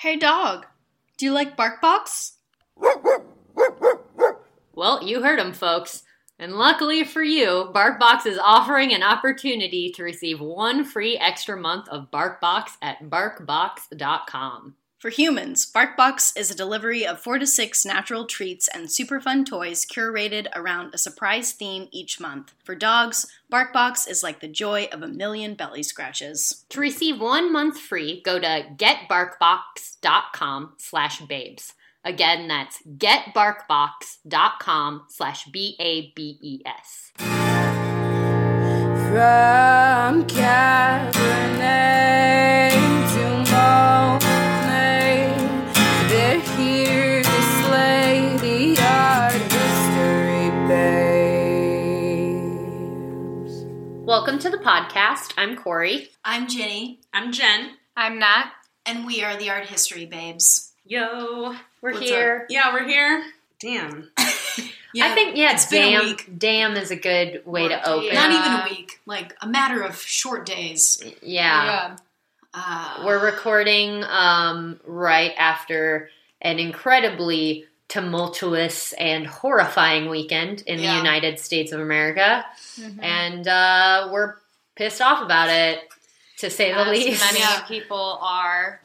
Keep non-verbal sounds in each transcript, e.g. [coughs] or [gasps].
Hey dog, do you like BarkBox? Well, you heard him, folks. And luckily for you, BarkBox is offering an opportunity to receive one free extra month of BarkBox at barkbox.com. For humans, BarkBox is a delivery of four to six natural treats and super fun toys curated around a surprise theme each month. For dogs, BarkBox is like the joy of a million belly scratches. To receive one month free, go to getbarkbox.com slash babes. Again, that's getbarkbox.com slash B-A-B-E-S. From Cabernet to the podcast. I'm Corey. I'm Jenny. I'm Jen. I'm Nat. and we are the Art History Babes. Yo. We're What's here. up? Yeah, we're here. Damn. [laughs] I think, yeah, it's been a damn, week. damn is a good way to open. Not Yeah. even a week, like a matter of short days. yeah. Uh, We're recording um, right after an incredibly tumultuous and horrifying weekend in the United States of America, Mm-hmm. and uh, we're pissed off about it, to say the least. many people are.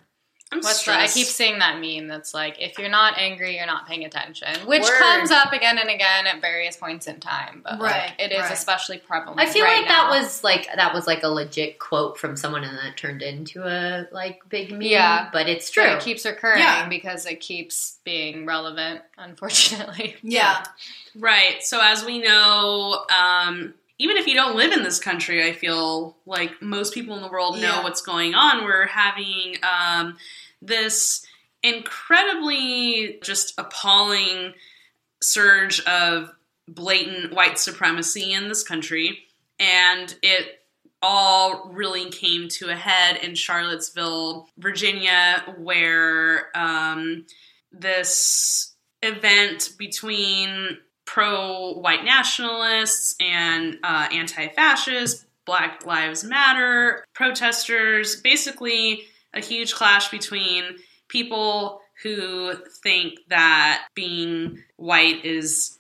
I'm What's the, I keep seeing that meme that's like, if you're not angry, you're not paying attention, which Word. comes up again and again at various points in time. But Right, like, it is right. especially prevalent. I feel right like now. that was like that was like a legit quote from someone, and that turned into a like big meme. Yeah. but it's But true. It keeps recurring Yeah. because it keeps being relevant. Unfortunately, [laughs] yeah, Right. So as we know, um, even if you don't live in this country, I feel like most people in the world know Yeah. what's going on. We're having um, this incredibly just appalling surge of blatant white supremacy in this country, and it all really came to a head in Charlottesville, Virginia, where um, this event between pro white nationalists and uh, anti fascist, Black Lives Matter protesters, basically a huge clash between people who think that being white is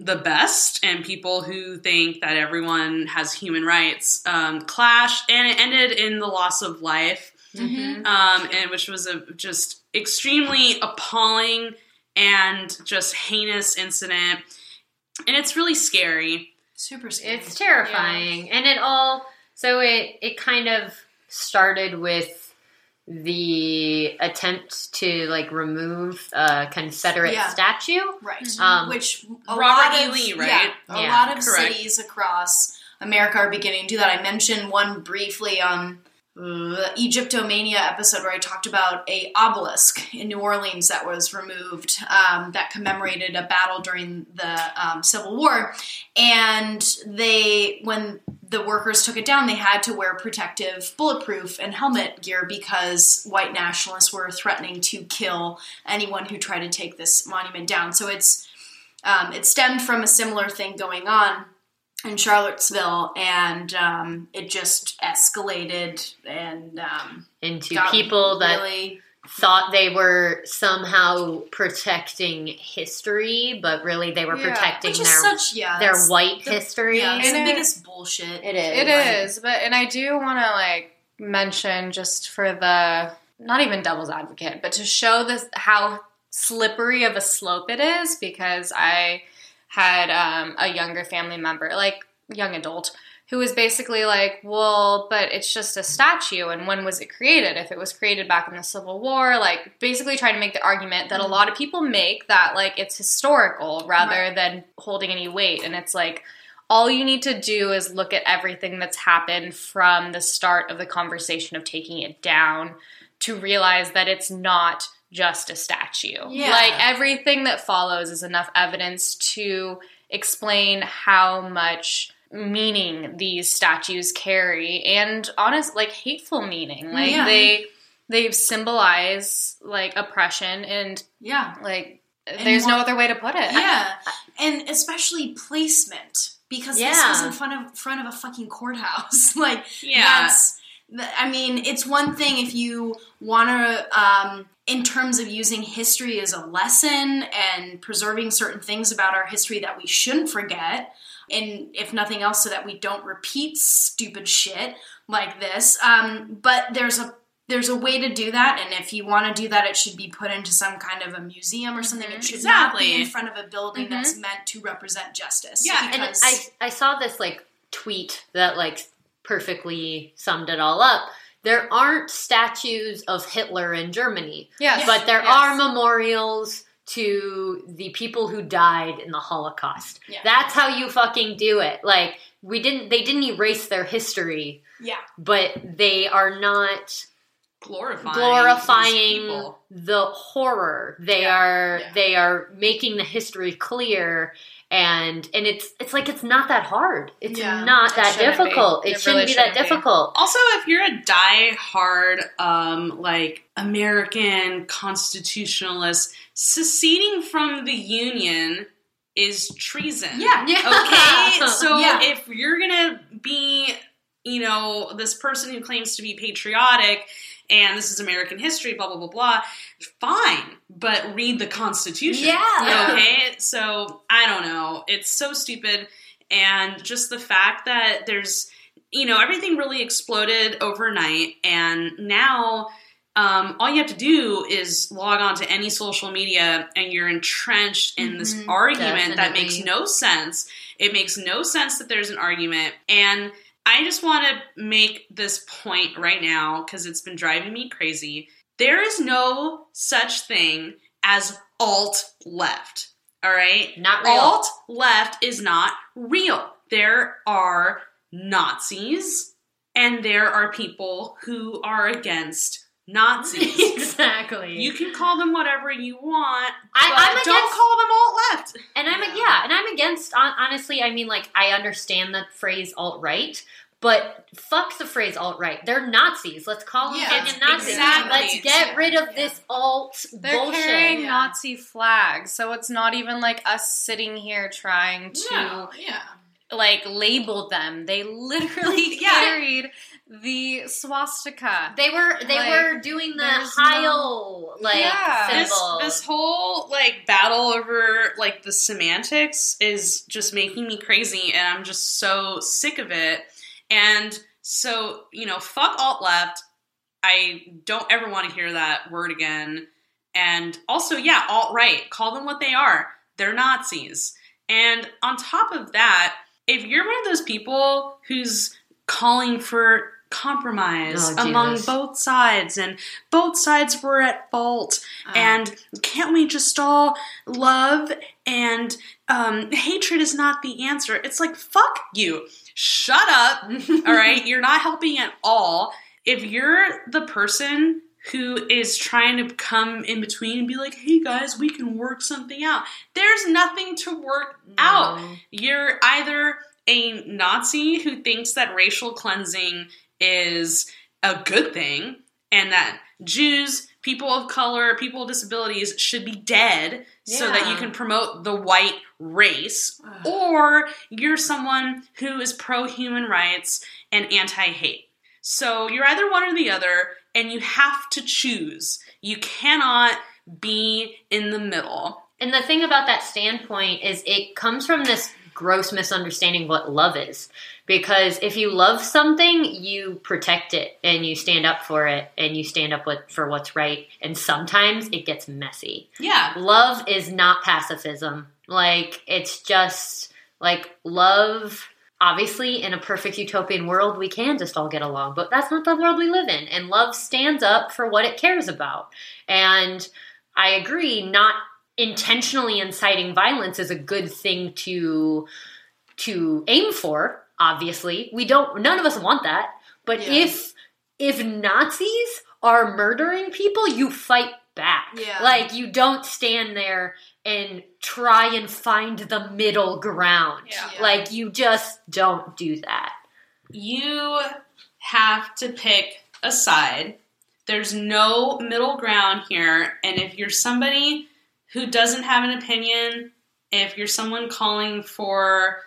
the best and people who think that everyone has human rights um, clash and it ended in the loss of life Mhm. um, and which was a just extremely appalling and just heinous incident and it's really scary super scary. It's terrifying, and it all. So it it kind of started with the attempt to like remove a Confederate Yeah. statue. right. Um, Which a Robert lot E. of Lee, right? yeah, a Yeah, lot of correct. cities across America are beginning to do that. I mentioned one briefly on the Egyptomania episode where I talked about a obelisk in New Orleans that was removed um, that commemorated a battle during the um, Civil War, and they when the workers took it down, they had to wear protective bulletproof and helmet gear because white nationalists were threatening to kill anyone who tried to take this monument down. So it's um, it stemmed from a similar thing going on in Charlottesville, and um, it just escalated and um, Into people that really thought they were somehow protecting history, but really they were Yeah, protecting their such yeah their white the- history. Yeah, it's And the it- biggest bullshit. It is. It is, but and I do want to like mention just for the not even devil's advocate, but to show this how slippery of a slope it is because I had um, a younger family member, like young adult, who was basically like, "Well, but it's just a statue, and when was it created? If it was created back in the Civil War, like basically trying to make the argument that a mm-hmm. lot of people make that like it's historical rather Right. than holding any weight, and it's like." all you need to do is look at everything that's happened from the start of the conversation of taking it down to realize that it's not just a statue. Yeah. Like everything that follows is enough evidence to explain how much meaning these statues carry and honest like hateful meaning. Like Yeah. they they symbolize like oppression and Yeah. like there's no other way to put it. Yeah, [laughs] and especially placement because this Yeah. was in front of front of a fucking courthouse. [laughs] like Yeah. that's. I mean, it's one thing if you want to, um, in terms of using history as a lesson and preserving certain things about our history that we shouldn't forget, and if nothing else, so that we don't repeat stupid shit like this. Um, but there's a there's a way to do that, and if you want to do that, it should be put into some kind of a museum or something. It should not be Exactly. in front of a building that's meant to represent justice. Yeah, and I I saw this like tweet that like perfectly summed it all up. There aren't statues of Hitler in Germany, Yes. but there Yes. are memorials to the people who died in the Holocaust. Yeah. That's how you fucking do it. Like we didn't they didn't erase their history, yeah, but they are not glorifying glorifying the horror. They Yeah, are yeah. they are making the history clear and and it's it's like it's not that hard. It's Yeah, not that be. difficult. It, It shouldn't really be that shouldn't be. difficult. Also, if you're a die-hard, um, like American constitutionalist, seceding from the Union is treason. yeah, [laughs] Okay, so Yeah. if you're gonna be, you know, this person who claims to be patriotic and this is American history, blah blah blah blah, fine, but read the Constitution. Yeah. Okay, so I don't know. It's so stupid, and just the fact that there's, you know, everything really exploded overnight, and now. Um, all you have to do is log on to any social media and you're entrenched in this Mhm. argument that makes no sense. It makes no sense that there's an argument. And I just want to make this point right now because it's been driving me crazy. There is no such thing as alt left. All right? Not real. Alt left is not real. There are Nazis and there are people who are against Nazis. [laughs] exactly. you can call them whatever you want, I- but I'm don't call them alt left. and I'm yeah, and I'm against honestly, I mean like I understand the phrase alt right, but fuck the phrase alt right. They're Nazis. Let's call them Yeah, Nazis. exactly. Let's get rid of Yeah. this alt They're bullshit. carrying Yeah. Nazi flags, so it's not even like us sitting here trying to No, yeah. like label them. They literally [laughs] Yeah. carried the swastika. They were they Like, were doing the there's Heil like Yeah. this symbol. this whole like battle over like the semantics is just making me crazy and i'm just so sick of it and so you know fuck alt left. I don't ever want to hear that word again. And also yeah alt right. Call them what they are. They're nazis. And on top of that if you're one of those people who's calling for compromise Oh, among both sides and both sides were at fault Uh, and can't we just all love and um, hatred is not the answer? It's like fuck you shut up all right? You're not helping at all. If you're the person who is trying to come in between and be like hey guys we can work something out there's nothing to work out. You're either a Nazi who thinks that racial cleansing is a good thing and that Jews, people of color, people with disabilities should be dead so that you can promote the white race, or you're someone who is pro human rights and anti hate. So you're either one or the other, and you have to choose. You cannot be in the middle. And the thing about that standpoint is it comes from this gross misunderstanding of what love is. Because if you love something, you protect it and you stand up for it and you stand up with, for what's right. And sometimes it gets messy. Yeah. Love is not pacifism. Like, it's just like love. Obviously, in a perfect utopian world, we can just all get along, but that's not the world we live in. And love stands up for what it cares about. And I agree, not intentionally inciting violence is a good thing to to aim for. Obviously, we don't. None of us want that. But Yeah. if if Nazis are murdering people, you fight back. Yeah. Like you don't stand there and try and find the middle ground. Yeah. Yeah. Like you just don't do that. you have to pick a side. There's no middle ground here. And if you're somebody who doesn't have an opinion, if you're someone calling for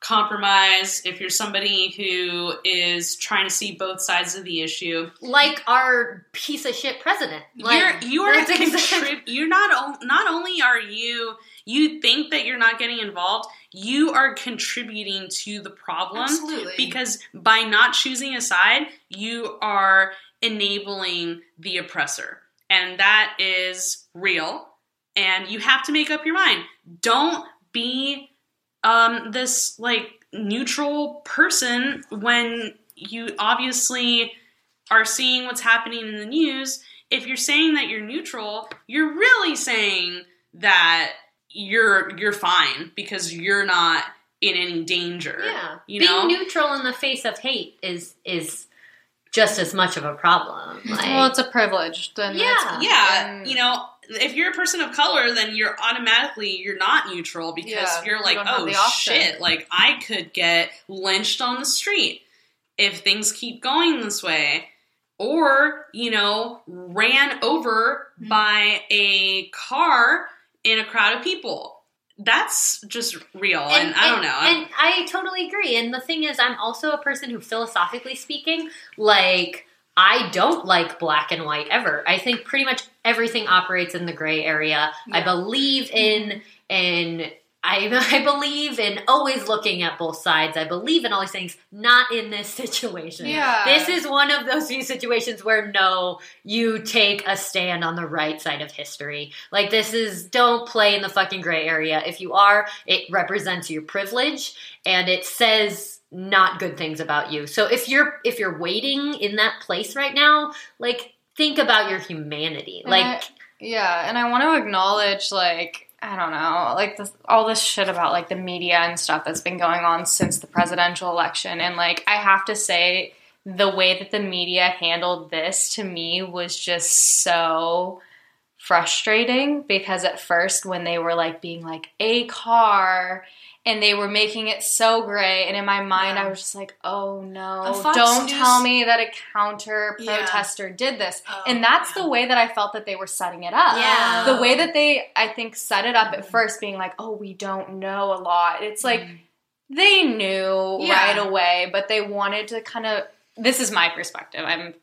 compromise, if you're somebody who is trying to see both sides of the issue, Like our piece of shit president. Like, you're you are contrib- [laughs] you're not not only are you you think that you're not getting involved, you are contributing to the problem Absolutely. because by not choosing a side, you are enabling the oppressor. And that is real. And you have to make up your mind. Don't be um, this like neutral person when you obviously are seeing what's happening in the news. If you're saying that you're neutral, you're really saying that you're you're fine because you're not in any danger. Yeah. You Being know? neutral in the face of hate is is just as much of a problem. Like, well, it's a privilege. Then Yeah. it's- yeah, and- you know, if you're a person of color, then you're automatically you're not neutral because Yeah, you're like, don't oh shit, like I could get lynched on the street if things keep going this way. Or, you know, ran over Hmm. by a car in a crowd of people. That's just real. And, I don't know. And I totally agree. And the thing is, I'm also a person who, philosophically speaking, like I don't like black and white ever. I think pretty much everything operates in the gray area. I believe in in I, [laughs] I believe in always looking at both sides. I believe in all these things, not in this situation. Yeah. This is one of those few situations where no, you take a stand on the right side of history. Like this is don't play in the fucking gray area. If you are, it represents your privilege and it says not good things about you. So if you're if you're waiting in that place right now, like think about your humanity. And Like I- yeah, and I want to acknowledge like I don't know, like this, all this shit about like the media and stuff that's been going on since the presidential election, and like I have to say, the way that the media handled this to me was just so frustrating because at first when they were like being like a car and they were making it so gray and in my mind Yeah. I was just like oh no don't News- tell me that a counter Yeah. protester did this Oh, and that's yeah. the way that I felt that they were setting it up Yeah. the way that they I think set it up at Mm-hmm. first being like oh we don't know a lot it's like they knew Yeah. right away but they wanted to kind of this is my perspective i'm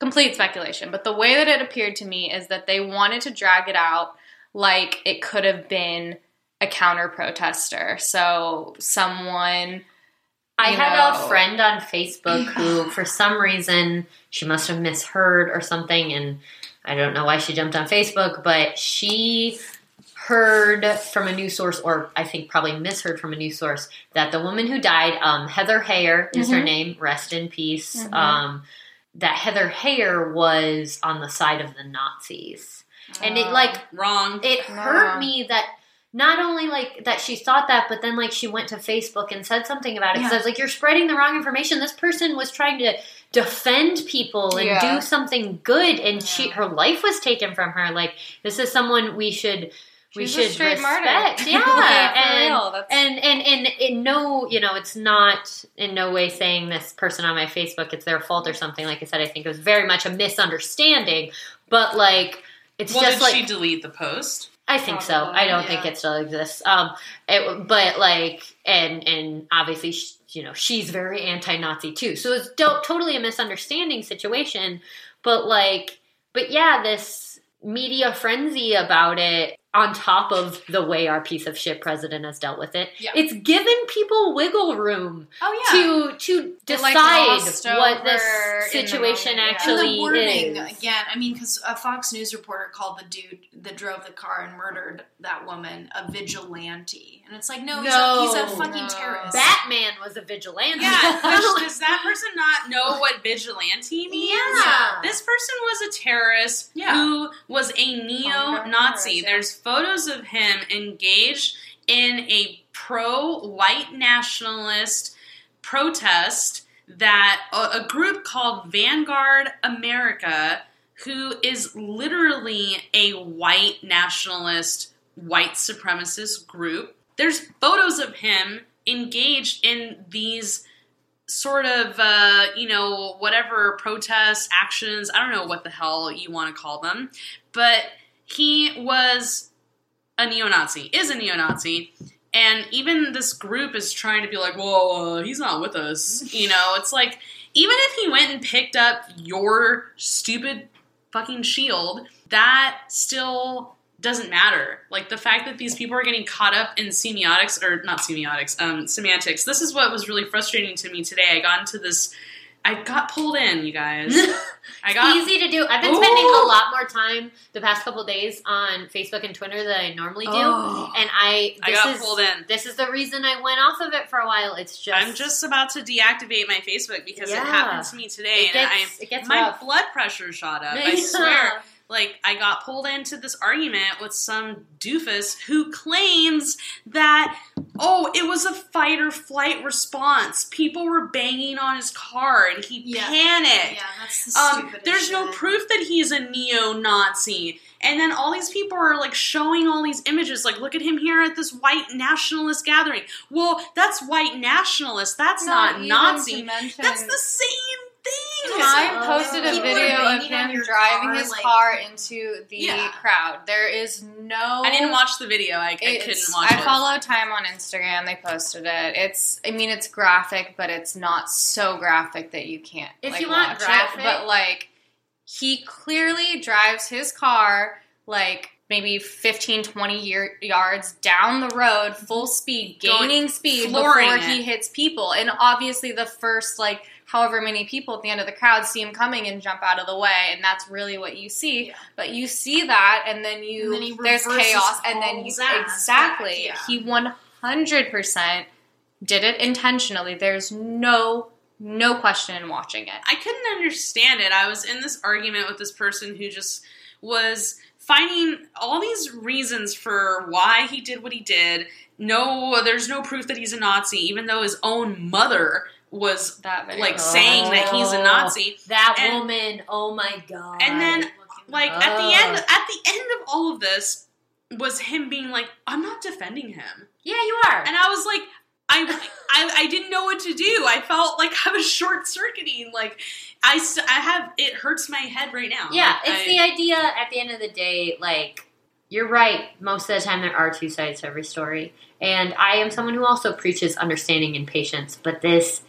complete speculation but the way that it appeared to me is that they wanted to drag it out like it could have been a counter protester so someone I you had know. a friend on Facebook who, [laughs] for some reason, she must have misheard or something, and I don't know why she jumped on Facebook, but she heard from a news source, or I think probably misheard from a news source, that the woman who died, um, Heather Heyer is her Mhm. name, rest in peace, Mhm. um, that Heather Heyer was on the side of the Nazis. And it, Uh, like, Wrong. it No. hurt me that not only like that she thought that, but then like she went to Facebook and said something about it because Yeah. I was like, "You're spreading the wrong information." This person was trying to defend people and Yeah. do something good, and she her life was taken from her. Like this is someone we should we she's a should straight martyr. respect. [laughs] Yeah, Yeah, and, and and and in no, you know, it's not in no way saying this person on my Facebook it's their fault or something. Like I said, I think it was very much a misunderstanding, but like. It's well, just did like she delete the post? I think so. I don't yeah. think it still exists. Um, it, but like, and and obviously, sh you know, she's very anti-Nazi too. So it's do- totally a misunderstanding situation. But like, but yeah, this media frenzy about it, on top of the way our piece of shit president has dealt with it, Yeah. it's given people wiggle room Oh yeah. to to They, like, decide what this over in the situation yeah. and actually the wording is. again. I mean, because a Fox News reporter called the dude that drove the car and murdered that woman a vigilante, and it's like, no, he's, a, he's a fucking No. terrorist. Batman was a vigilante. Yeah, does, [laughs] does that person not know what vigilante means? Yeah. This person was a terrorist Yeah. who was a neo-Nazi. terrorist, yeah. There's photos of him engaged in a pro white nationalist protest that a, group called Vanguard America, who is literally a white nationalist, white supremacist group. There's photos of him engaged in these sort of, uh, you know, whatever protests, actions, I don't know what the hell you want to call them, but he was a neo Nazi, is a neo Nazi. And even this group is trying to be like, well, uh, he's not with us. [laughs] You know, it's like, even if he went and picked up your stupid fucking shield, that still doesn't matter. Like the fact that these people are getting caught up in semiotics, or not semiotics, um, semantics. This is what was really frustrating to me today. I got into this. I got pulled in, you guys. [laughs] I got easy to do. I've been spending a lot more time the past couple days on Facebook and Twitter than I normally do, Oh. and I I this got is pulled in. this is the reason I went off of it for a while. It's just I'm just about to deactivate my Facebook because it happened to me today, It and gets- I it gets my rough. blood pressure shot up. I [laughs] swear. Like I got pulled into this argument with some doofus who claims that oh, it was a fight or flight response. People were banging on his car and he Yeah. panicked. Yeah, that's the Um, there's no proof that he's a neo-Nazi. And then all these people are like showing all these images, like look at him here at this white nationalist gathering. Well, that's white nationalist. That's not, even Nazi. That's the same thing. Time Oh. posted a video of him driving car, his like- car into the Yeah. crowd. There is no. I didn't watch the video. I, I couldn't It's- watch I it. follow Time on Instagram. They posted it. It's. I mean, it's graphic, but it's not so graphic that you can't. If like, you want watch graphic- it. but like, he clearly drives his car like maybe 15 20 year, yards down the road full speed Going- gaining speed flooring before it. he hits people and obviously the first like however many people at the end of the crowd see him coming and jump out of the way and that's really what you see Yeah. but you see that and then you And then there's chaos and then you exactly back, yeah. he 100% did it intentionally there's no no question in watching it I couldn't understand it. I was in this argument with this person who just was finding all these reasons for why he did what he did. No, there's no proof that he's a Nazi, even though his own mother was that video. like saying that he's a oh, Nazi. that And- woman. Oh my god! And then like at the end at the end of all of this was him being like, I'm not defending him. yeah, you are. And I was like, I, I, I didn't know what to do. I felt like I was [laughs] short circuiting. Like I, I have it hurts my head right now. Yeah, Like, it's I- the idea at the end of the day, like, you're right. Most of the time, there are two sides to every story. And I am someone who also preaches understanding and patience, but this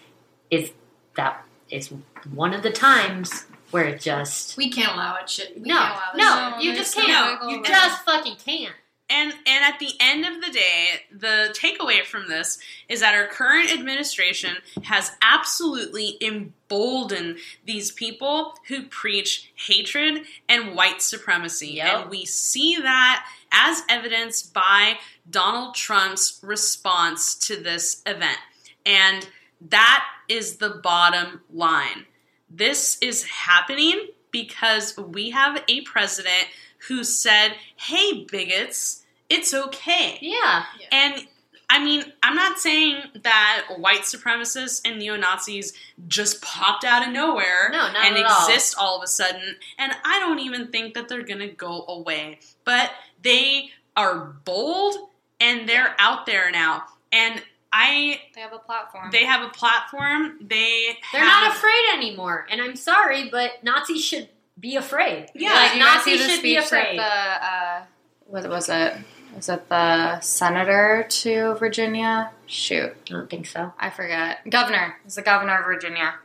is that is one of the times where it just. we can't allow it. Shit. We No, can't allow no, No, you just can't. wiggle you just fucking can't. And and at the end of the day, the takeaway from this is that our current administration has absolutely emboldened these people who preach hatred and white supremacy. Yep. And we see that as evidenced by Donald Trump's response to this event. And that is the bottom line. This is happening because we have a president who said, hey, bigots, it's okay. Yeah. And I mean, I'm not saying that white supremacists and neo Nazis just popped out of nowhere No, not and at all. exist all of a sudden. And I don't even think that they're going to go away. But they are bold and they're out there now. And I, they have a platform they have a platform. They They're have, not afraid anymore. And I'm sorry, but Nazis should be afraid. Yeah, like, Did you guys see Nazis the should be speech that afraid. the uh, what was it was it the senator to virginia shoot I don't think so. I forget. Governor. It was the governor of Virginia.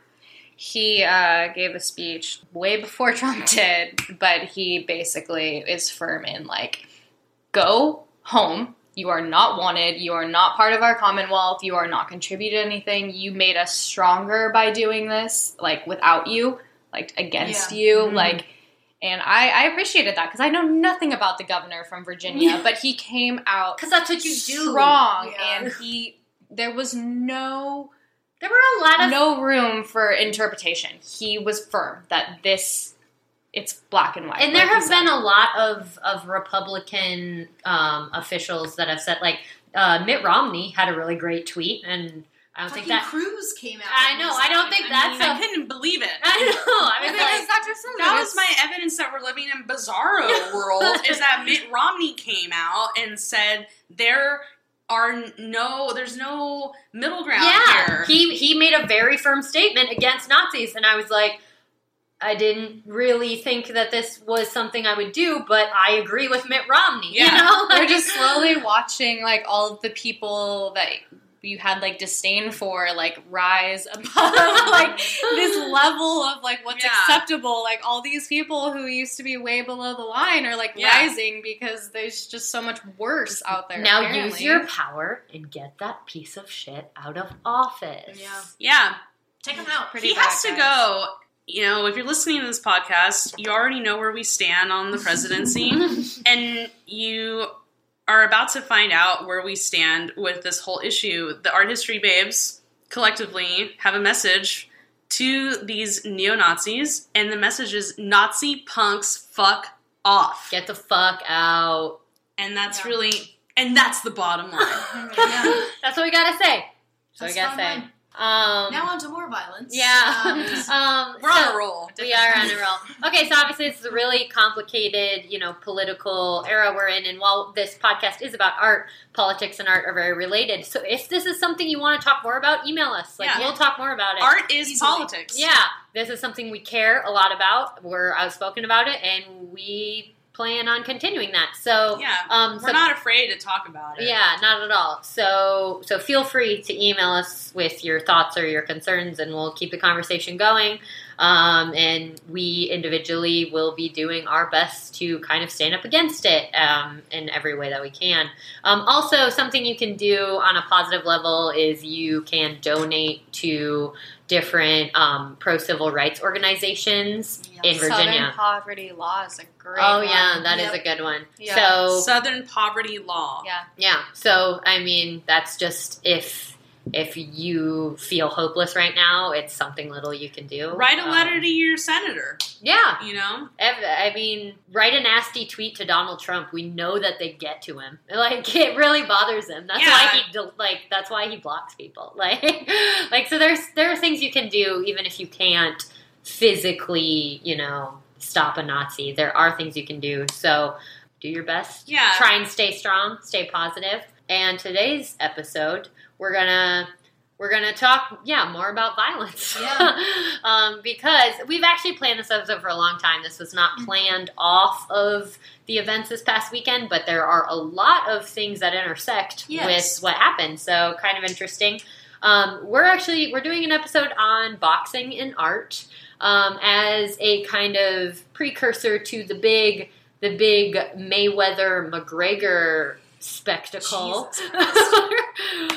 He uh, gave a speech way before [laughs] Trump did, but he basically is firm in like, go home. You are not wanted. You are not part of our Commonwealth. You are not contributed anything. You made us stronger by doing this, like without you, like against Yeah. you, Mhm. like. And I, I appreciated that because I know nothing about the governor from Virginia, Yeah. but he came out Because that's what you do. strong, Yeah. and he there was no There were a lot of no room for interpretation. He was firm that this it's black and white. And there like have been a lot of of Republican um, officials that have said, like uh, Mitt Romney had a really great tweet, and I don't Fucking think that. Cruz came out. I know, I don't like, think I that's mean, a- I couldn't believe it. I know. I was Because like, Dr. Silver, That it's- was my evidence that we're living in bizarro [laughs] world is that Mitt Romney came out and said there are no there's no middle ground yeah, here. he he made a very firm statement against Nazis, and I was like. I didn't really think that this was something I would do, but I agree with Mitt Romney. You Yeah. know, We're just slowly watching like all of the people that you had like disdain for like rise above [laughs] like this level of like what's Yeah. acceptable like all these people who used to be way below the line are like Yeah. rising because there's just so much worse out there now apparently. use your power and get that piece of shit out of office. Yeah. yeah, Take him out. Pretty he has to go. You know, if you're listening to this podcast, you already know where we stand on the presidency, [laughs] and you are about to find out where we stand with this whole issue. The art history babes collectively have a message to these neo Nazis, and the message is Nazi punks fuck off. Get the fuck out. And that's Yeah. really, and that's the bottom line. [laughs] Yeah. [laughs] That's what we gotta say. That's what we gotta say. fine. Um, Now on to more violence. yeah. Um, [laughs] um, We're so- on a roll. We are on a roll. Okay, so obviously it's a really complicated, you know, political era we're in, and while this podcast is about art, politics and art are very related. So if this is something you want to talk more about, email us. Like Yeah. we'll talk more about it. Art is Easily. politics. Yeah, this is something we care a lot about. We're outspoken about it, and we plan on continuing that. So Yeah. um, We're so- not afraid to talk about it. yeah, not at all. So so feel free to email us with your thoughts or your concerns, and we'll keep the conversation going. Um, and we individually will be doing our best to kind of stand up against it um, in every way that we can. Um, also, something you can do on a positive level is you can donate to different um, pro civil rights organizations in Virginia. Southern Poverty Law is a great Oh one. yeah, that is Yep. a good one. Yeah. So Southern poverty law. yeah yeah. So I mean, that's just if if you feel hopeless right now, it's something little you can do. Write a Um, letter to your senator. Yeah. You know, I mean, write a nasty tweet to Donald Trump. We know that they get to him. [laughs] Like it really bothers him. That's Yeah. why he like. That's why he blocks people. [laughs] Like, like so. There's there are things you can do even if you can't physically, you know, stop a Nazi. There are things you can do. So do your best. Yeah. Try and stay strong. Stay positive. And today's episode, we're gonna we're gonna talk, yeah, more about violence. Yeah. [laughs] um, because we've actually planned this episode for a long time. This was not planned off of the events this past weekend, but there are a lot of things that intersect Yes. with what happened. So kind of interesting. Um, we're actually we're doing an episode on boxing and art um, as a kind of precursor to the big the big Mayweather McGregor spectacle,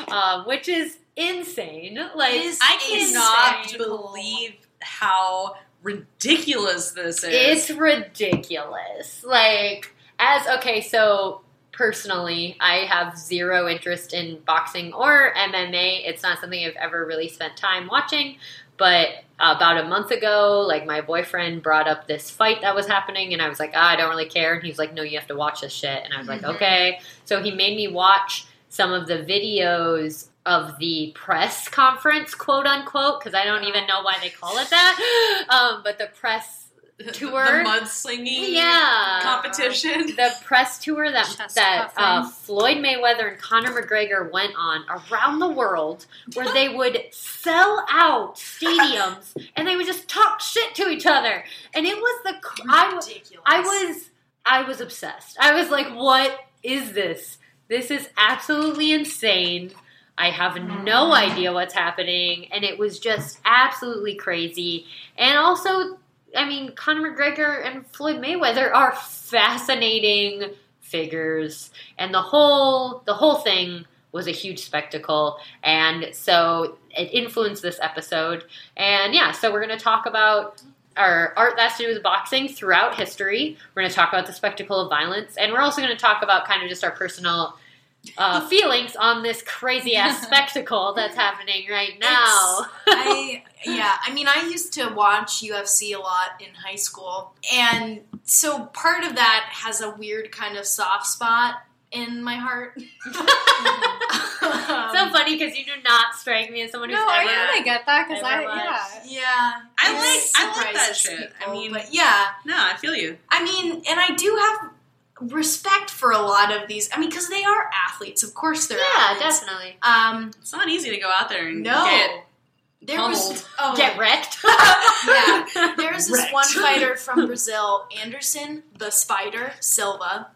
um, [laughs] which is insane. Like is I cannot believe how ridiculous this is. It's ridiculous. Like, as okay, so personally, I have zero interest in boxing or MMA. It's not something I've ever really spent time watching. But about a month ago, like my boyfriend brought up this fight that was happening, and I was like, ah, I don't really care. And he was like, No, you have to watch this shit. And I was like, Mhm. Okay. So he made me watch some of the videos of the press conference, quote unquote, because I don't even know why they call it that. [gasps] Um, but the press tour. the mudslinging Yeah. competition. [laughs] the press tour that Chest that uh. Floyd Mayweather and Conor McGregor went on around the world, where they [laughs] would sell out stadiums and they would just talk shit to each other, and it was the cr- I was I was I was obsessed. I was like, what is this? This is absolutely insane. I have no idea what's happening, and it was just absolutely crazy. And also, I mean, Conor McGregor and Floyd Mayweather are fascinating figures, and the whole the whole thing was a huge spectacle, and so it influenced this episode. And yeah, so we're going to talk about our art that's to do with boxing throughout history. We're going to talk about the spectacle of violence, and we're also going to talk about kind of just our personal uh, feelings on this crazy ass [laughs] spectacle that's happening right now. I [laughs] yeah, I mean, I used to watch UFC a lot in high school, and so part of that has a weird kind of soft spot in my heart. [laughs] so funny because you do not strike me as someone who's No, I ever. kind of get that because I watched. yeah. yeah, I like- I like that surprises shit. I mean- but yeah, No, I feel you. I mean, and I do have respect for a lot of these. I mean, because they are athletes, of course they're Yeah, athletes. definitely. Um, It's not easy to go out there and no, get there was oh Get wrecked. [laughs] yeah. There's this Wrecked. one fighter from Brazil, Anderson the Spider Silva,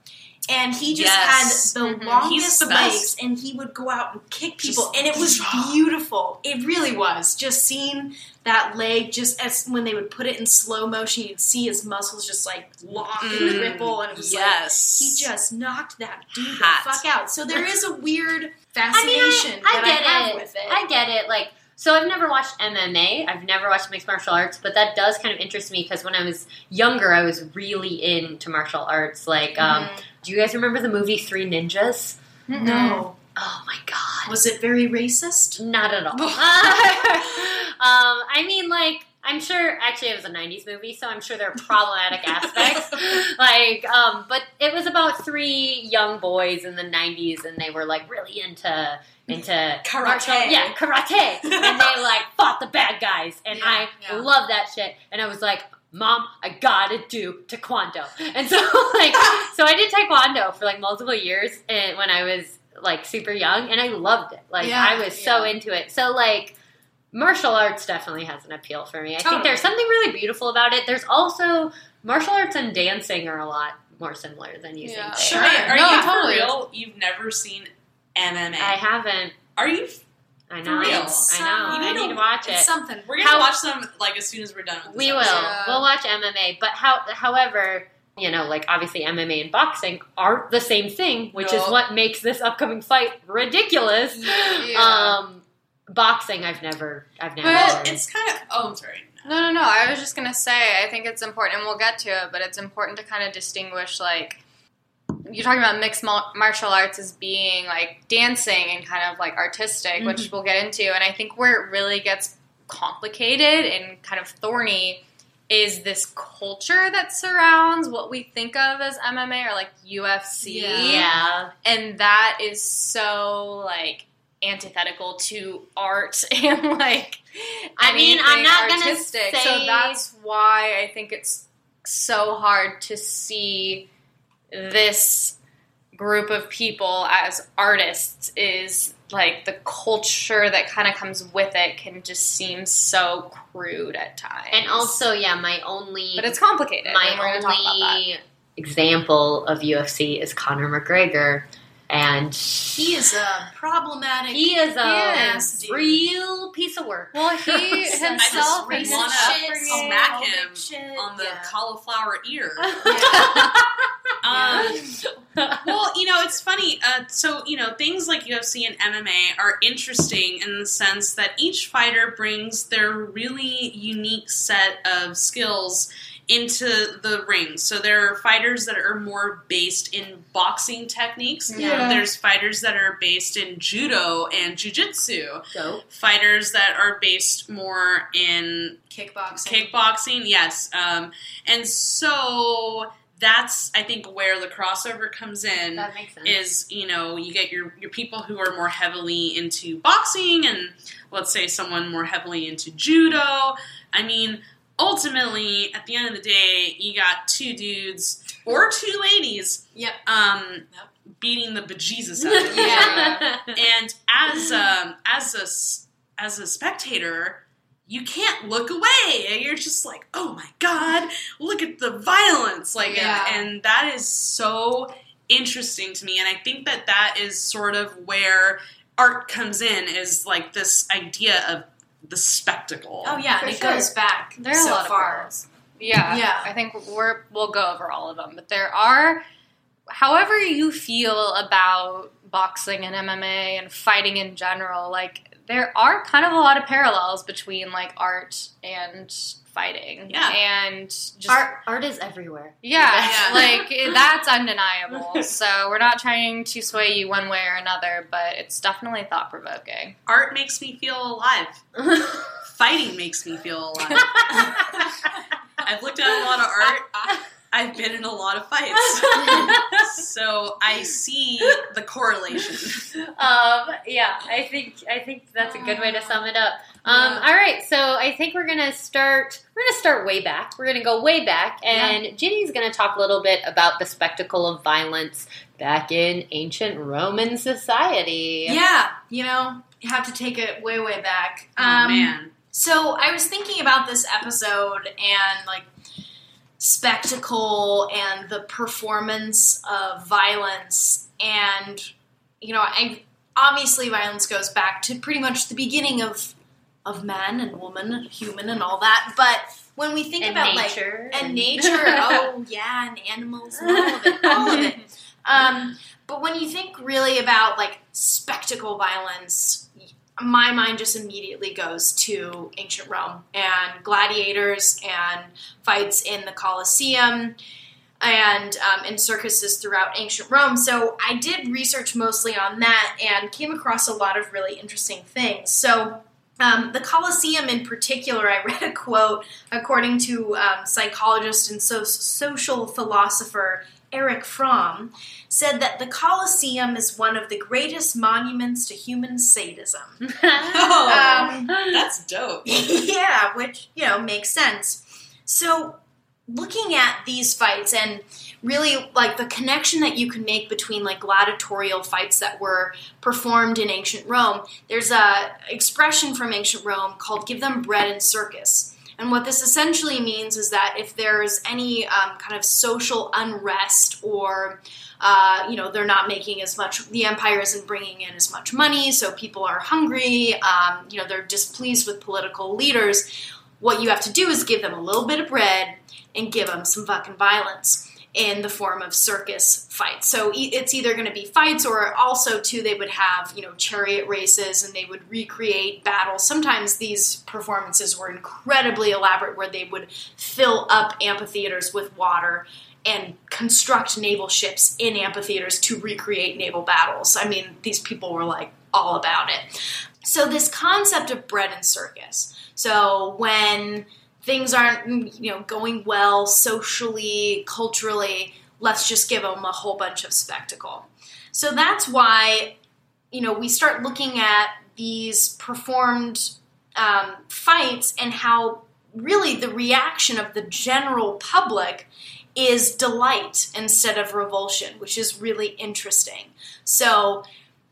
and he just Yes. had the Mhm. longest He's the best. legs, and he would go out and kick people, Just- and it was beautiful. It really was. Just seeing that leg, just as when they would put it in slow motion, you'd see his muscles just like lock and Mm, ripple, and it was like yes. he just knocked that dude Hot. the fuck out. So there is a weird [laughs] I mean, fascination I, I that get I have it. with it. I get it. Like, so I've never watched MMA. I've never watched mixed martial arts, but that does kind of interest me because when I was younger, I was really into martial arts. Like, um, Mhm. do you guys remember the movie Three Ninjas? no, Oh my god, was it very racist? not at all. [laughs] [laughs] um, I mean, like. I'm sure. Actually, it was a '90s movie, so I'm sure there are problematic aspects. [laughs] Like, um, but it was about three young boys in the '90s, and they were like really into into Karate. martial- yeah, karate, and they like fought the bad guys, and Yeah, I yeah. love that shit. And I was like, Mom, I gotta do taekwondo, and so [laughs] like, so I did taekwondo for like multiple years, and when I was like super young, and I loved it. Like, Yeah, I was so into it. So like. Martial arts definitely has an appeal for me. I think there's something really beautiful about it. There's also martial arts and dancing are a lot more similar than you Yeah. think. Sure. are. Are No, you totally. real? You've never seen MMA? I haven't. Are you? I For know. real. I know. It's, I um, need to watch It's it. something. We're gonna How- watch them like as soon as we're done with this. We will. Yeah. We'll watch MMA, but how? However, you know, like obviously MMA and boxing aren't the same thing, which is what makes this upcoming fight ridiculous. Yeah. Um, boxing, I've never, I've never. Well, it's kind of. Oh, I'm sorry. No, no, no. I was just gonna say, I think it's important, and we'll get to it, but it's important to kind of distinguish, like, you're talking about mixed martial arts as being like dancing and kind of like artistic, which mm-hmm. we'll get into, and I think where it really gets complicated and kind of thorny is this culture that surrounds what we think of as MMA or like UFC yeah. and that is so like antithetical to art [laughs] and like I mean, I'm not gonna artistic. say- so that's why I think it's so hard to see this group of people as artists is like the culture that kind of comes with it can just seem so crude at times And also, yeah, my only, but it's complicated my and we're gonna talk about that only example of UFC is Conor McGregor, and He is a problematic. he is a Yes, real piece of work. well he [laughs] I himself just and his wanna smack him shit. on the Yeah. cauliflower ear. [laughs] Yeah. Um, well, you know, it's funny. Uh, so, you know, things like UFC and MMA are interesting in the sense that each fighter brings their really unique set of skills into the ring. So there are fighters that are more based in boxing techniques. Yeah. There's fighters that are based in judo and jujitsu. Dope. Fighters that are based more in Kickboxing. kickboxing yes um, and so that's i think where the crossover comes in That makes sense. is you know you get your your people who are more heavily into boxing and let's say someone more heavily into judo i mean ultimately at the end of the day you got two dudes or two ladies Yep. um beating the bejesus out of [laughs] Yeah. and as um, as a as a spectator, you can't look away. And You're just like, oh my god, look at the violence! Like, Yeah. and, and that is so interesting to me. And I think that that is sort of where art comes in, is like this idea of the spectacle. Oh yeah, and it sure. goes back There are a so lot of far. parallels. Yeah, Yeah. I think we're we'll go over all of them, but there are, however you feel about boxing and MMA and fighting in general, like there are kind of a lot of parallels between like art and fighting. Yeah. And just art art is everywhere. Yeah, Yeah. [laughs] like that's undeniable. [laughs] so we're not trying to sway you one way or another, but it's definitely thought provoking. Art makes me feel alive. [laughs] Fighting makes me feel alive. I've looked at a lot of art. I've been in a lot of fights. [laughs] so I see the correlation. um, yeah, I think I think that's a good way to sum it up. Um, Yeah. All right, so I think we're gonna start. We're gonna start way back. We're gonna go way back, and Ginny's gonna talk a little bit about the spectacle of violence back in ancient Roman society. Yeah, you know, you have to take it way, way back. Oh Um, man. So I was thinking about this episode and like spectacle and the performance of violence. And you know I obviously violence goes back to pretty much the beginning of of man and woman human and all that. But when we think And about nature like and and- nature [laughs] oh yeah and animals and all of it all of it. [laughs] Um, but when you think really about like spectacle violence, my mind just immediately goes to ancient Rome and gladiators and fights in the Colosseum and um, in circuses throughout ancient Rome. So I did research mostly on that and came across a lot of really interesting things. So um, the Colosseum, in particular, I [laughs] read a quote according to um, psychologist and so- social philosopher Erich Fromm, said that the Colosseum is one of the greatest monuments to human sadism. Oh, [laughs] Um, [laughs] that's dope. [laughs] yeah, which, you know, makes sense. So, looking at these fights and really like the connection that you can make between like gladiatorial fights that were performed in ancient Rome, there's a expression from ancient Rome called give them bread and circus. And what this essentially means is that if there's any um, kind of social unrest or uh, you know they're not making as much the empire isn't bringing in as much money so people are hungry um, you know they're displeased with political leaders what you have to do is give them a little bit of bread and give them some fucking violence in the form of circus fights so it's either going to be fights or also too they would have you know chariot races and they would recreate battles sometimes these performances were incredibly elaborate where they would fill up amphitheaters with water and construct naval ships in amphitheaters to recreate naval battles. I mean, these people were like all about it. So, this concept of bread and circus. So, when things aren't, you know, going well socially, culturally, let's just give them a whole bunch of spectacle. So, that's why, you know, we start looking at these performed um, fights and how really the reaction of the general public is delight instead of revulsion, which is really interesting. So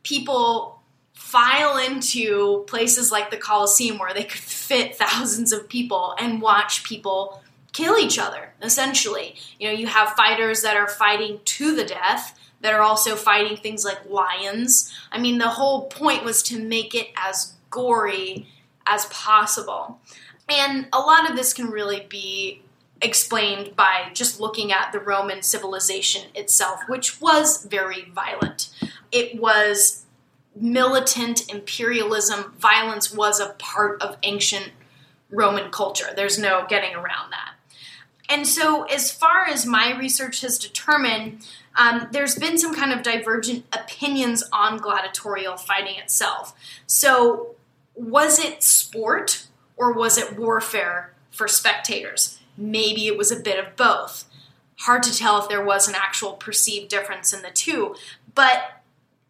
people file into places like the Colosseum where they could fit thousands of people and watch people kill each other, essentially. You know, you have fighters that are fighting to the death that are also fighting things like lions. I mean, the whole point was to make it as gory as possible. And a lot of this can really be explained by just looking at the Roman civilization itself, which was very violent. It was militant imperialism. Violence was a part of ancient Roman culture. There's no getting around that. And so, as far as my research has determined, um, there's been some kind of divergent opinions on gladiatorial fighting itself. So, was it sport or was it warfare for spectators? Maybe it was a bit of both. Hard to tell if there was an actual perceived difference in the two, but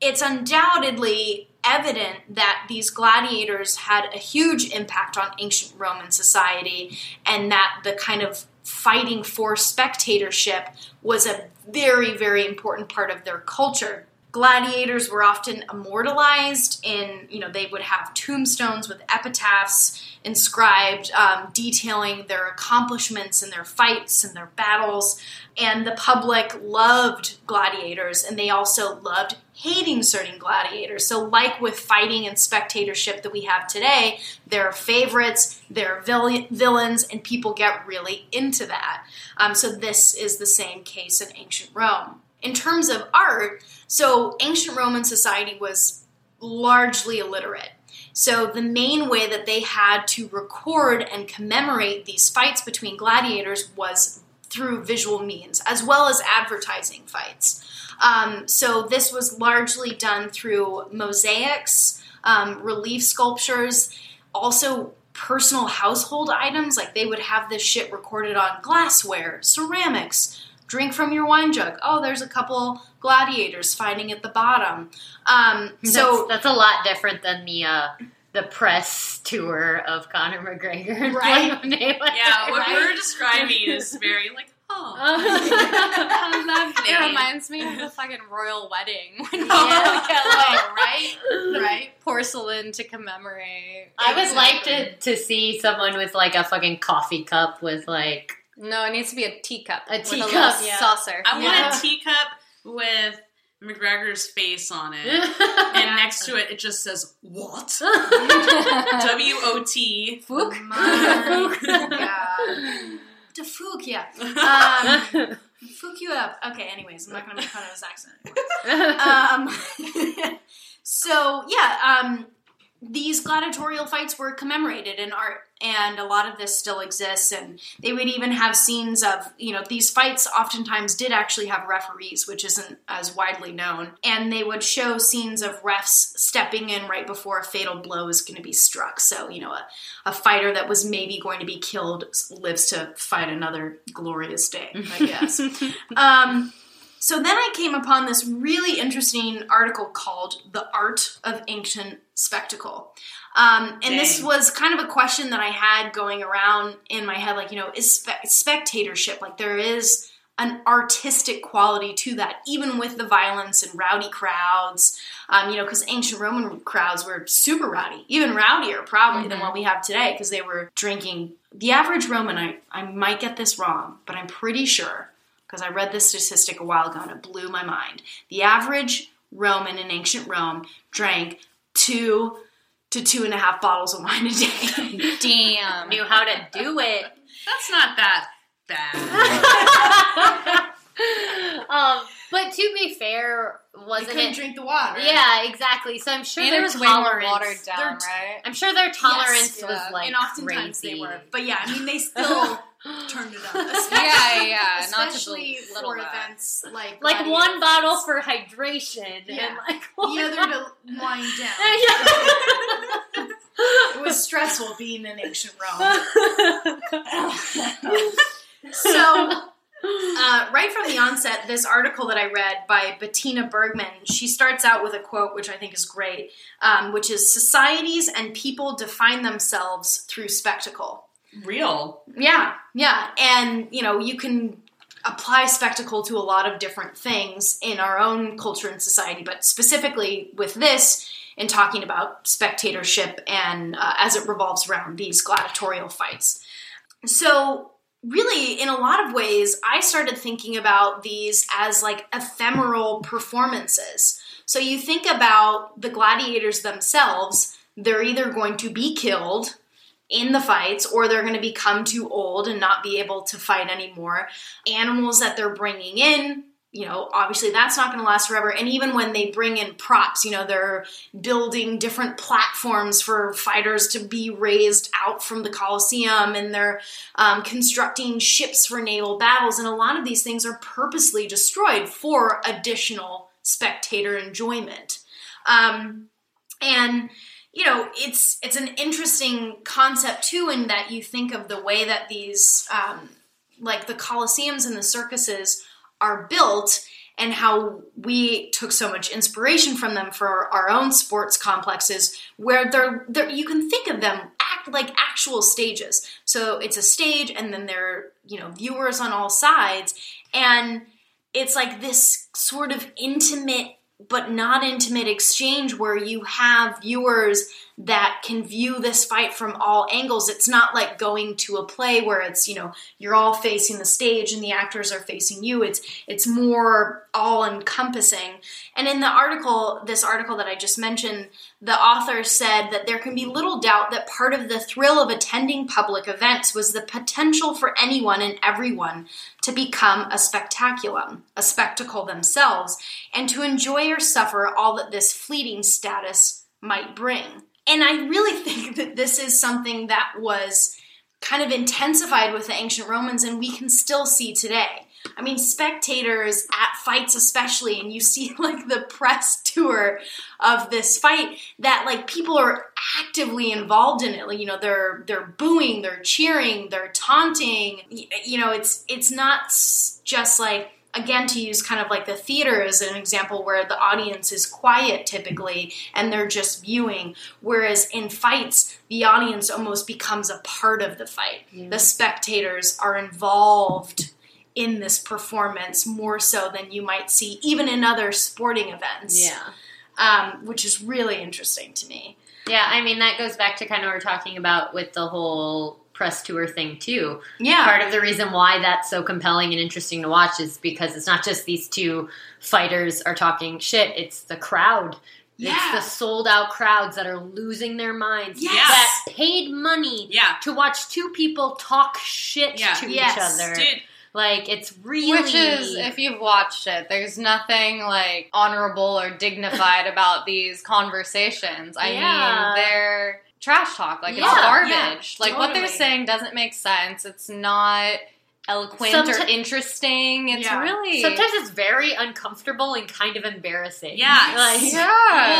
it's undoubtedly evident that these gladiators had a huge impact on ancient Roman society and that the kind of fighting for spectatorship was a very, very important part of their culture. Gladiators were often immortalized in, you know, they would have tombstones with epitaphs inscribed um, detailing their accomplishments and their fights and their battles. And the public loved gladiators and they also loved hating certain gladiators. So, like with fighting and spectatorship that we have today, there are favorites, there are vill- villains, and people get really into that. Um, so, this is the same case in ancient Rome. In terms of art, so ancient Roman society was largely illiterate. So the main way that they had to record and commemorate these fights between gladiators was through visual means, as well as advertising fights. Um, so this was largely done through mosaics, um, relief sculptures, also personal household items. Like they would have this shit recorded on glassware, ceramics. Drink from your wine jug. Oh, there's a couple gladiators fighting at the bottom. Um, so that's, that's a lot different than the uh, the press tour of Conor McGregor. and Right. Floyd Mayweather. Yeah, what Right? we're describing is very like, [laughs] oh. [laughs] How lovely. It reminds me of the fucking royal wedding when you Yeah. get like [laughs] right, right. porcelain to commemorate. I would like to, to see someone with like a fucking coffee cup with like No, it needs to be a teacup. A with teacup, little yeah. saucer. I Yeah. want a teacup with McGregor's face on it. [laughs] and next to it, it just says, what? [laughs] W O T. Fook? My God. [laughs] To fook, yeah. Um, fook you up. Okay, anyways, I'm not going to make fun of his accent. anymore. Um, so, yeah, um, these gladiatorial fights were commemorated in art, and a lot of this still exists. And they would even have scenes of, you know, these fights oftentimes did actually have referees, which isn't as widely known. And they would show scenes of refs stepping in right before a fatal blow is going to be struck. So, you know, a, a fighter that was maybe going to be killed lives to fight another glorious day, I [laughs] guess. um, so then I came upon this really interesting article called The Art of Ancient Spectacle. Um, and this was kind of a question that I had going around in my head like, you know, is spe- spectatorship, like there is an artistic quality to that, even with the violence and rowdy crowds. Um, you know, because ancient Roman crowds were super rowdy, even rowdier probably than what we have today, because they were drinking. The average Roman, I, I might get this wrong, but I'm pretty sure, because I read this statistic a while ago and it blew my mind. The average Roman in ancient Rome drank two to two and a half bottles of wine a day. [laughs] Damn. knew how to do it. That's not that bad. [laughs] um, but to be fair, wasn't couldn't it? drink the water. Yeah, exactly. So I'm sure And their it was way more tolerance. watered down, They're- right? I'm sure their tolerance Yes, was yeah. like and oftentimes crazy. they were. But yeah, I mean, they still [laughs] [gasps] turned it up. yeah, yeah. [laughs] Especially for that. events like like one bottle for hydration Yeah. and like the other to wind down. [laughs] It was stressful being in ancient Rome. [laughs] so, uh, right from the onset, this article that I read by Bettina Bergmann, she starts out with a quote which I think is great, um, which is Societies and people define themselves through spectacle. Real. Yeah, yeah. And, you know, you can apply spectacle to a lot of different things in our own culture and society, but specifically with this, in talking about spectatorship and uh, as it revolves around these gladiatorial fights. So, really, in a lot of ways, I started thinking about these as like ephemeral performances. So, you think about the gladiators themselves, they're either going to be killed in the fights or they're going to become too old and not be able to fight anymore. Animals that they're bringing in, you know, obviously that's not going to last forever. And even when they bring in props, you know, they're building different platforms for fighters to be raised out from the Colosseum and they're um, constructing ships for naval battles. And a lot of these things are purposely destroyed for additional spectator enjoyment. Um, and you know it's it's an interesting concept too in that you think of the way that these um, like the colosseums and the circuses are built and how we took so much inspiration from them for our own sports complexes where they're, they're you can think of them act like actual stages. So it's a stage and then there are you know viewers on all sides. And it's like this sort of intimate but not intimate exchange where you have viewers that can view this fight from all angles. It's not like going to a play where it's, you know, you're all facing the stage and the actors are facing you. It's it's more all encompassing. And in the article, this article that I just mentioned, the author said that there can be little doubt that part of the thrill of attending public events was the potential for anyone and everyone to become a spectaculum, a spectacle themselves, and to enjoy or suffer all that this fleeting status might bring. And I really [laughs] think that this is something that was kind of intensified with the ancient Romans and we can still see today. I mean, spectators at fights, especially, and you see [laughs] like the press tour of this fight that like people are actively involved in it. Like, you know, they're they're booing, they're cheering, they're taunting. You know, it's it's not just like again to use kind of like the theater as an example where the audience is quiet typically and they're just viewing whereas in fights the audience almost becomes a part of the fight. The spectators are involved in this performance more so than you might see even in other sporting events um, which is really interesting to me. Yeah, I mean that goes back to kind of what we're talking about with the whole press tour thing too. yeah Part of the reason why that's so compelling and interesting to watch is because it's not just these two fighters are talking shit, it's the crowd. Yeah. It's the sold out crowds that are losing their minds. Yes. That paid money Yeah. to watch two people talk shit Yeah. to Yes. each other. Dude, Like it's really Which is, if you've watched it, there's nothing like honorable or dignified [laughs] about these conversations. I Yeah. mean, they're trash talk. Like Yeah, it's garbage. yeah, like what they're saying doesn't make sense. It's not eloquent or interesting. It's Yeah. really sometimes it's very uncomfortable and kind of embarrassing. Yeah. [laughs] like yeah.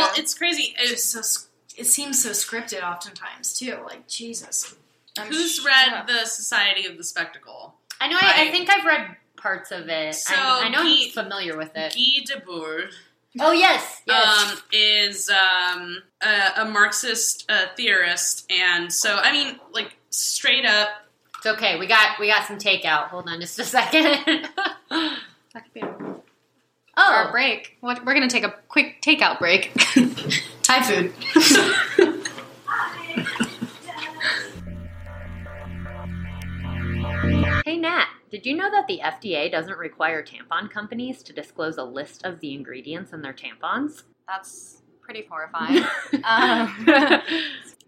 well, it's crazy. it's It's, so it seems so scripted oftentimes too like jesus I'm who's sh- read yeah. the Society of the Spectacle? I know. I, I think I've read parts of it. So, I, I know Guy- I'm familiar with it. Guy Debord Oh yes, yes. um, is um, a, a Marxist uh, theorist, and so I mean, like straight up, it's okay. We got we got some takeout. Hold on just a second. [laughs] That could be our oh, break. We're gonna take a quick takeout break. thai food [laughs] hey Nat. Did you know that the FDA doesn't require tampon companies to disclose a list of the ingredients in their tampons? That's pretty horrifying. [laughs] um, [laughs]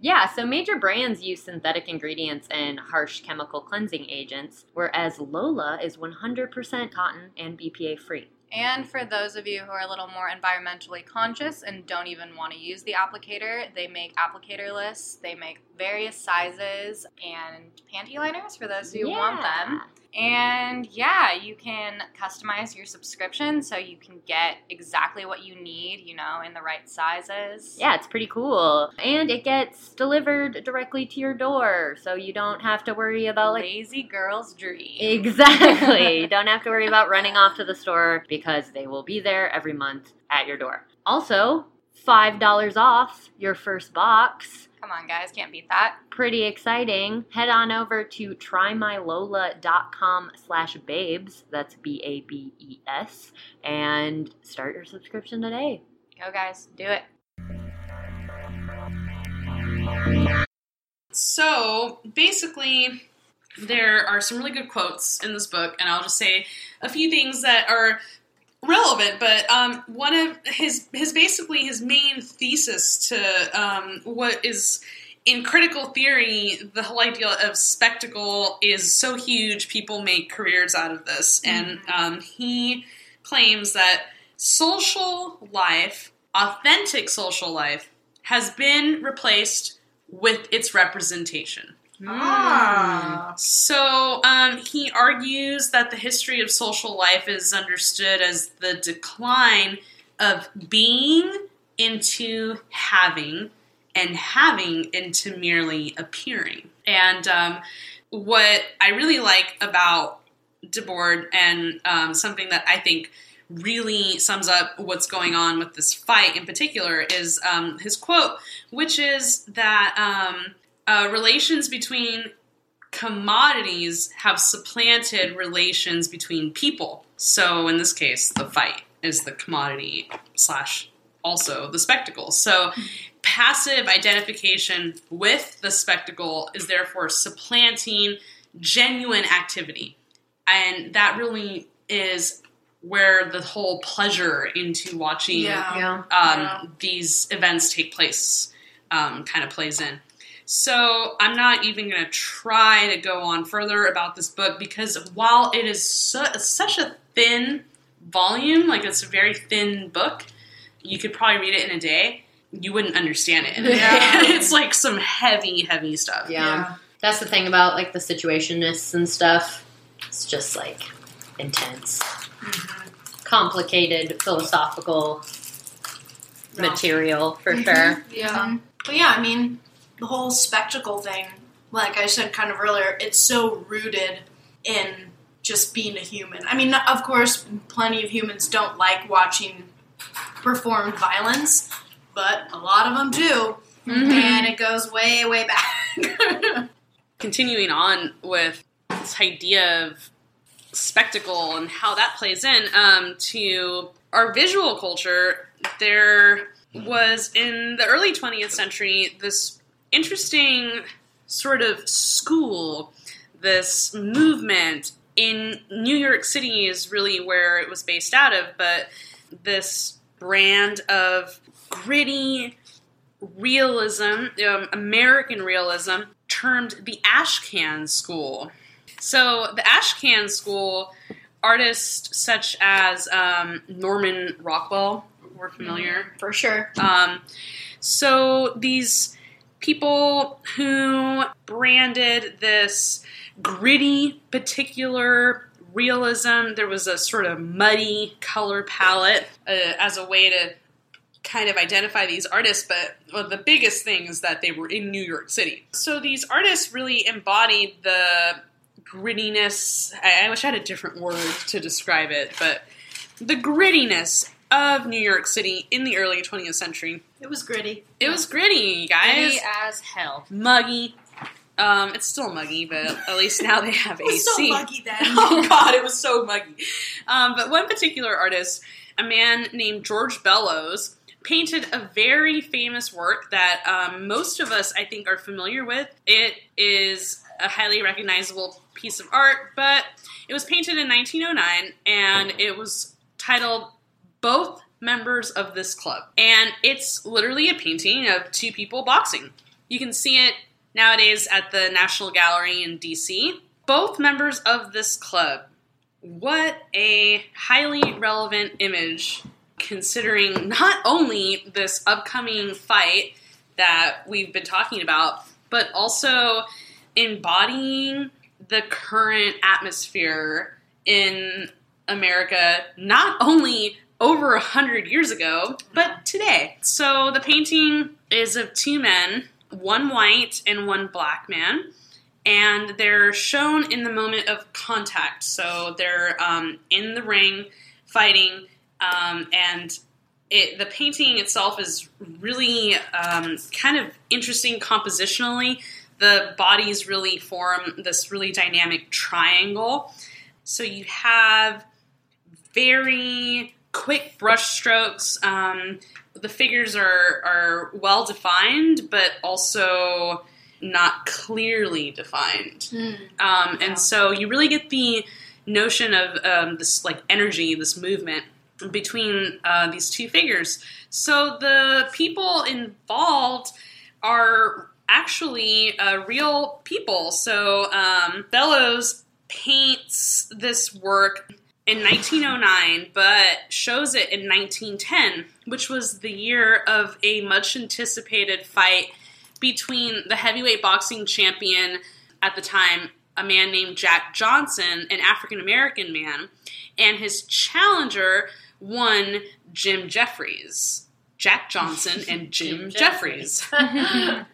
yeah, so major brands use synthetic ingredients and harsh chemical cleansing agents, whereas Lola is 100% cotton and BPA free. And for those of you who are a little more environmentally conscious and don't even want to use the applicator, they make applicator lists. They make various sizes and panty liners for those who want them. And yeah, you can customize your subscription so you can get exactly what you need, you know, in the right sizes. Yeah, it's pretty cool. And it gets delivered directly to your door, so you don't have to worry about like Lazy girl's dream. Exactly. [laughs] Don't have to worry about running off to the store because they will be there every month at your door. Also, $5 off your first box. Come on, guys, can't beat that. Pretty exciting. Head on over to trymylola.com slash babes. That's B-A-B-E-S. And start your subscription today. Go, guys, do it. So basically, there are some really good quotes in this book, and I'll just say a few things that are relevant. But um, one of his his basically his main thesis to um, what is in critical theory, the whole idea of spectacle is so huge. People make careers out of this, and um, he claims that social life, authentic social life, has been replaced with its representation. Ah So um, he argues that the history of social life is understood as the decline of being into having and having into merely appearing. And um, what I really like about Debord and um, something that I think really sums up what's going on with this fight in particular is um, his quote, which is that um, uh, relations between commodities have supplanted relations between people. So in this case, the fight is the commodity slash also the spectacle. So passive identification with the spectacle is therefore supplanting genuine activity. And that really is where the whole pleasure into watching Yeah. Um, Yeah. these events take place um, kind of plays in. So I'm not even going to try to go on further about this book because while it is su- such a thin volume, like it's a very thin book, you could probably read it in a day. you wouldn't understand it. Yeah. [laughs] it's like some heavy, heavy stuff. Yeah. That's the thing about like the situationists and stuff. It's just like intense, complicated philosophical Yeah. material for sure. Yeah. Um, but yeah, I mean, the whole spectacle thing, like I said kind of earlier, it's so rooted in just being a human. I mean, of course, plenty of humans don't like watching performed violence, but a lot of them do. And it goes way, way back. [laughs] continuing on with this idea of spectacle and how that plays in um, to our visual culture, there was in the early 20th century this interesting sort of school, this movement in New York City is really where it was based out of, but this brand of gritty realism, um, American realism, termed the Ashcan School. So, the Ashcan School, artists such as um, Norman Rockwell were familiar. For sure. Um, so these people who branded this gritty, particular realism, there was a sort of muddy color palette uh, as a way to kind of identify these artists, but the biggest thing is that they were in New York City. So these artists really embodied the grittiness. I, I wish I had a different word to describe it, but the grittiness of New York City in the early 20th century. It was gritty. It was gritty, guys. Gritty as hell. Muggy. Um, it's still muggy, but at least now they have [laughs] It was AC. so muggy then. [laughs] oh god, it was so muggy. Um, but one particular artist, a man named George Bellows, painted a very famous work that um, most of us, I think, are familiar with. It is a highly recognizable piece of art, but it was painted in 1909 and it was titled Both Members of This Club. And it's literally a painting of two people boxing. You can see it nowadays at the National Gallery in DC. Both members of this club. What a highly relevant image considering not only this upcoming fight that we've been talking about, but also embodying the current atmosphere in America, not only over a hundred years ago, but today. So the painting is of two men, one white and one black man, and they're shown in the moment of contact. So they're um, in the ring fighting, um, and it, the painting itself is really um, kind of interesting compositionally. The bodies really form this really dynamic triangle. So you have very quick brush strokes. Um, the figures are, are well defined, but also not clearly defined. Um, and so you really get the notion of um, this like energy, this movement between uh, these two figures. So the people involved are actually uh, real people. So um, Bellows paints this work in 1909, but shows it in 1910, which was the year of a much anticipated fight between the heavyweight boxing champion at the time, a man named Jack Johnson, an African American man, and his challenger, one Jim Jeffries. Jack Johnson [laughs] and Jim, Jeffries. [laughs] Those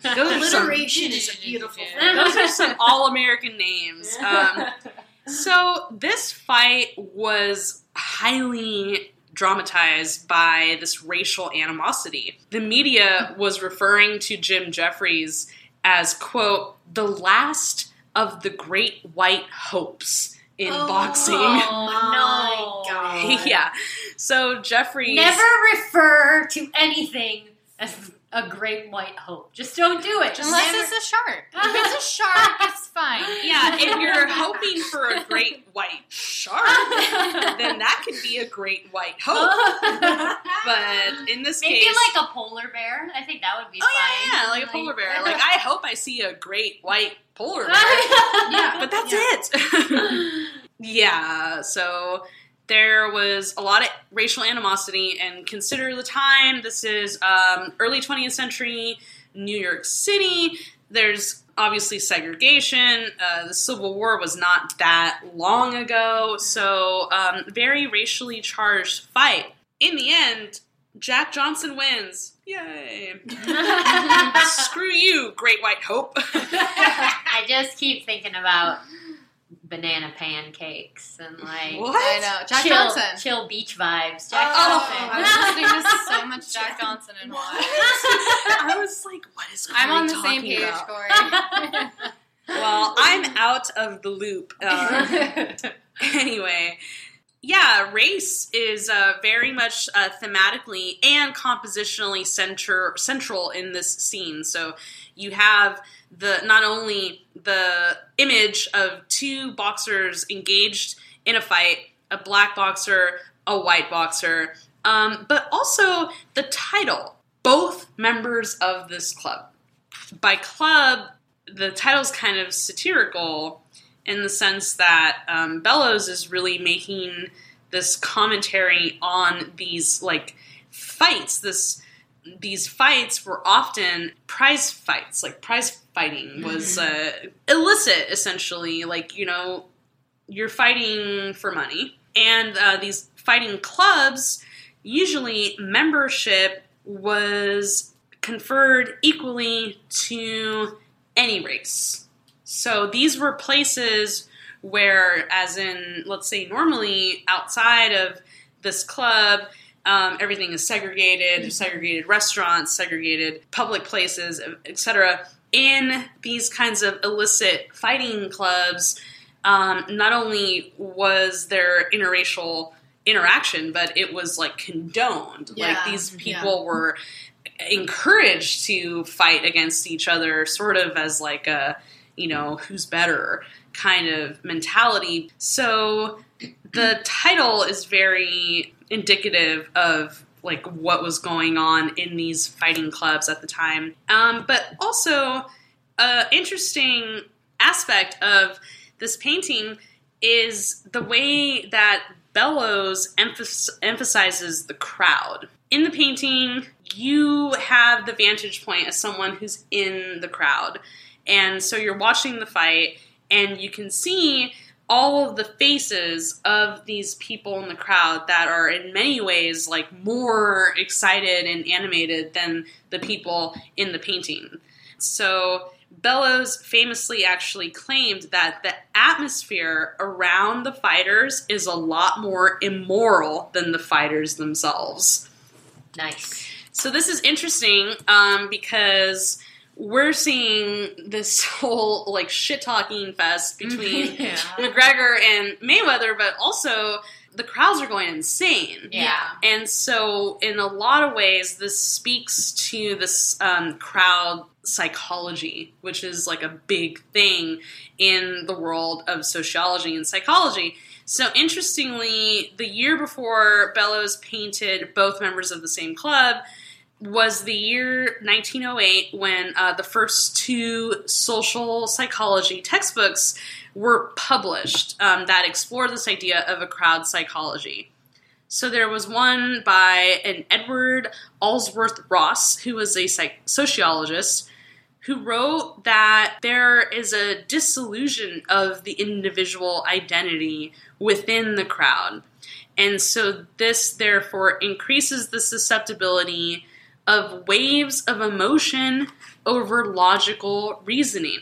are some Alliteration is a beautiful thing. those are some all American names. [laughs] Um, so this fight was highly dramatized by this racial animosity. The media was referring to Jim Jeffries as, quote, the last of the great white hopes in oh, boxing. Oh, [laughs] no. God. yeah. So Jeffries. Never refer to anything as a great white hope. Just don't do it. Just Unless never- it's a shark. [laughs] If it's a shark, it's fine. Yeah, if you're hoping for a great white shark, then that could be a great white hope. But in this case. Maybe case, like a polar bear. I think that would be oh fine. yeah, yeah, like a polar bear. [laughs] Like I hope I see a great white polar bear. [laughs] Yeah, but that's yeah. it. yeah. So there was a lot of racial animosity, and consider the time. This is um, early 20th century New York City. There's obviously segregation. Uh, the Civil War was not that long ago, so um, very racially charged fight. In the end, Jack Johnson wins. Yay! [laughs] Screw you, Great White Hope. [laughs] I just keep thinking about banana pancakes and like What? I know. Jack chill, Johnson. chill beach vibes. Jack Oh. I Johnson. was listening to so [laughs] much Jack Johnson and why. [laughs] I was like, what is I'm on the same page, about? Corey. [laughs] Well, I'm out of the loop. Um, anyway, yeah, race is uh, very much uh, thematically and compositionally center, central in this scene. So you have the not only the image of two boxers engaged in a fight, a black boxer, a white boxer, um, but also the title. Both members of this club. By club, the title's kind of satirical in the sense that um, Bellows is really making this commentary on these like fights. This these fights were often prize fights. Like prize fighting was uh, illicit, essentially. Like you know, you're fighting for money, and uh, these fighting clubs usually membership was conferred equally to any race. So these were places where, as in, let's say, normally outside of this club, um, everything is segregated, segregated restaurants, segregated public places, etc. In these kinds of illicit fighting clubs, um, not only was there interracial interaction, but it was like condoned. Yeah, like these people were encouraged to fight against each other, sort of as like a, you know, who's better kind of mentality. So the title is very indicative of like what was going on in these fighting clubs at the time. Um, but also, a interesting aspect of this painting is the way that Bellows emphas- emphasizes the crowd. In the painting, you have the vantage point as someone who's in the crowd. And so you're watching the fight, and you can see all of the faces of these people in the crowd that are in many ways like more excited and animated than the people in the painting. So Bellows famously actually claimed that the atmosphere around the fighters is a lot more immoral than the fighters themselves. Nice. So this is interesting um, because we're seeing this [laughs] whole like shit talking fest [laughs] between Yeah. McGregor and Mayweather, but also the crowds are going insane. Yeah. And so, in a lot of ways, this speaks to this um, crowd psychology, which is like a big thing in the world of sociology and psychology. So, interestingly, the year before Bellows painted both members of the same club was the year 1908 when uh, the first two social psychology textbooks were published um, that explored this idea of a crowd psychology. So there was one by an Edward Alsworth Ross, who was a psych- sociologist, who wrote that there is a disillusion of the individual identity within the crowd. And so this therefore increases the susceptibility of waves of emotion over logical reasoning.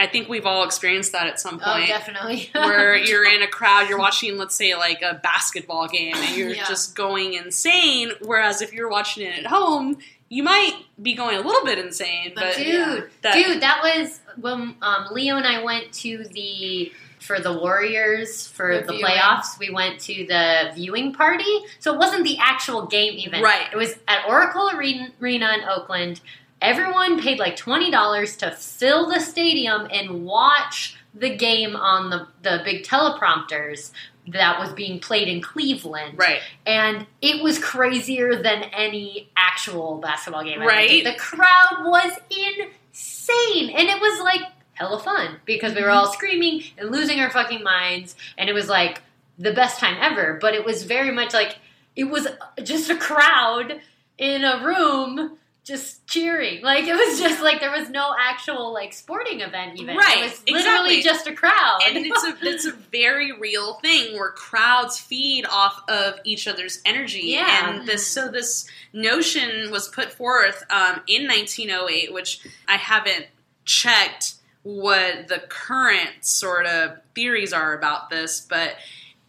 I think we've all experienced that at some Oh, point definitely. [laughs] where you're in a crowd, you're watching, let's say, like a basketball game, and you're Yeah. just going insane. Whereas if you're watching it at home, you might be going a little bit insane. But, dude, yeah, that- dude, that was when um, Leo and I went to the for the Warriors for The the, playoffs. We went to the viewing party, so it wasn't the actual game even. Right. It was at Oracle Arena in Oakland. Everyone paid like twenty dollars to fill the stadium and watch the game on the the big teleprompters that was being played in Cleveland right. and it was crazier than any actual basketball game. Right. The crowd was insane, and it was like hella fun because we were all screaming and losing our fucking minds, and it was like the best time ever. But it was very much like it was just a crowd in a room just cheering. Like it was just like there was no actual like sporting event even. Right, It was literally exactly. just a crowd. and it's a it's a very real thing where crowds feed off of each other's energy. Yeah. And this so this notion was put forth um, in 1908, which I haven't checked what the current sort of theories are about this, but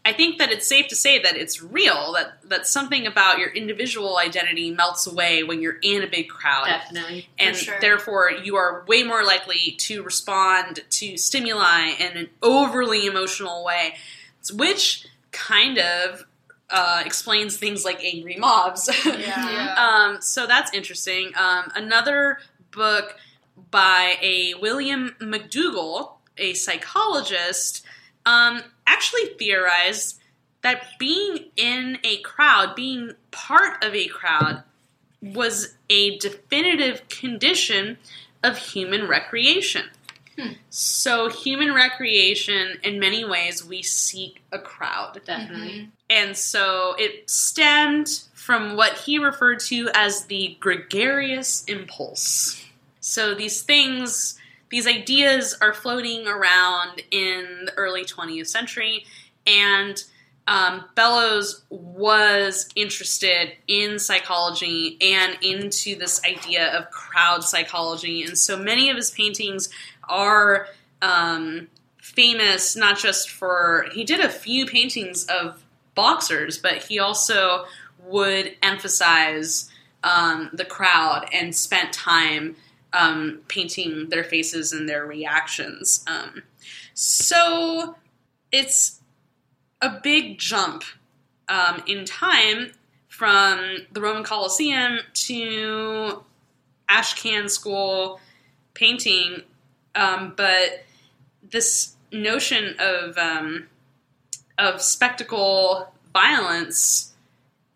I think that it's safe to say that it's real that that something about your individual identity melts away when you're in a big crowd Definitely. and sure. therefore you are way more likely to respond to stimuli in an overly emotional way, which kind of uh, explains things like angry mobs. [laughs] Yeah. um, so that's interesting. Um, another book by a William McDougall, a psychologist, um, actually theorized that being in a crowd, being part of a crowd, was a definitive condition of human recreation. So, human recreation, in many ways, we seek a crowd. Definitely. And so it stemmed from what he referred to as the gregarious impulse. So these things, these ideas are floating around in the early 20th century, and um, Bellows was interested in psychology and into this idea of crowd psychology. And so many of his paintings are um, famous not just for, he did a few paintings of boxers, but he also would emphasize um, the crowd and spent time um, painting their faces and their reactions. Um, so it's a big jump um, in time from the Roman Colosseum to Ashcan School painting, um, but this notion of um, of spectacle violence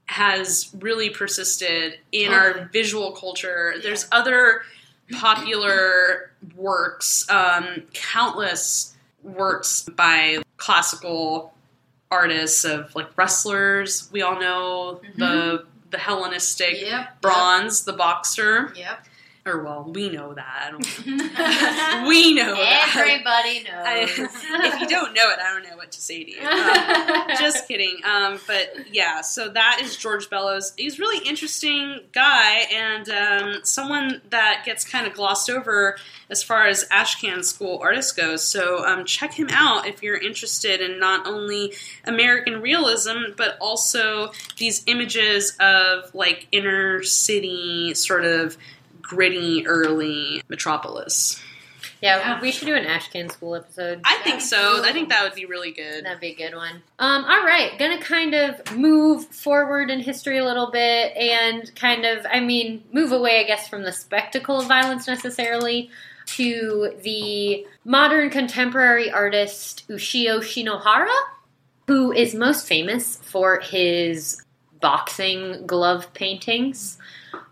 has really persisted in our visual culture. There's other popular works, um, countless works by classical artists of like wrestlers. We all know the the Hellenistic Yep. bronze, the boxer. Yep. Or well, we know that. I don't know. [laughs] we know that. Everybody [laughs] I- knows. [laughs] if you don't know it, I don't know what to say to you. Um, just kidding. Um, but yeah, so that is George Bellows. He's a really interesting guy and um, someone that gets kind of glossed over as far as Ashcan School artist goes. So um, check him out if you're interested in not only American realism, but also these images of like inner city sort of gritty early metropolis. yeah, Yeah. we should do an Ashcan School episode. I think so. I think that would be really good. That'd be a good one. Um, all right, gonna kind of move forward in history a little bit and kind of, I mean, move away, I guess, from the spectacle of violence necessarily to the modern contemporary artist Ushio Shinohara, who is most famous for his boxing glove paintings.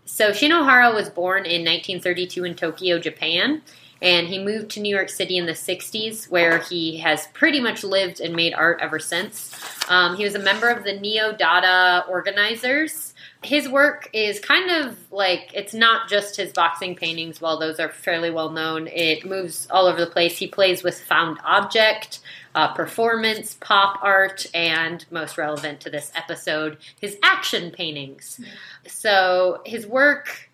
So Shinohara was born in 1932 in Tokyo, Japan and he moved to New York City in the 60s, where he has pretty much lived and made art ever since. Um, he was a member of the Neo Dada organizers. His work is kind of like it's not just his boxing paintings, while those are fairly well known. It moves all over the place. He plays with found object, uh, performance, pop art, and most relevant to this episode, his action paintings. So his work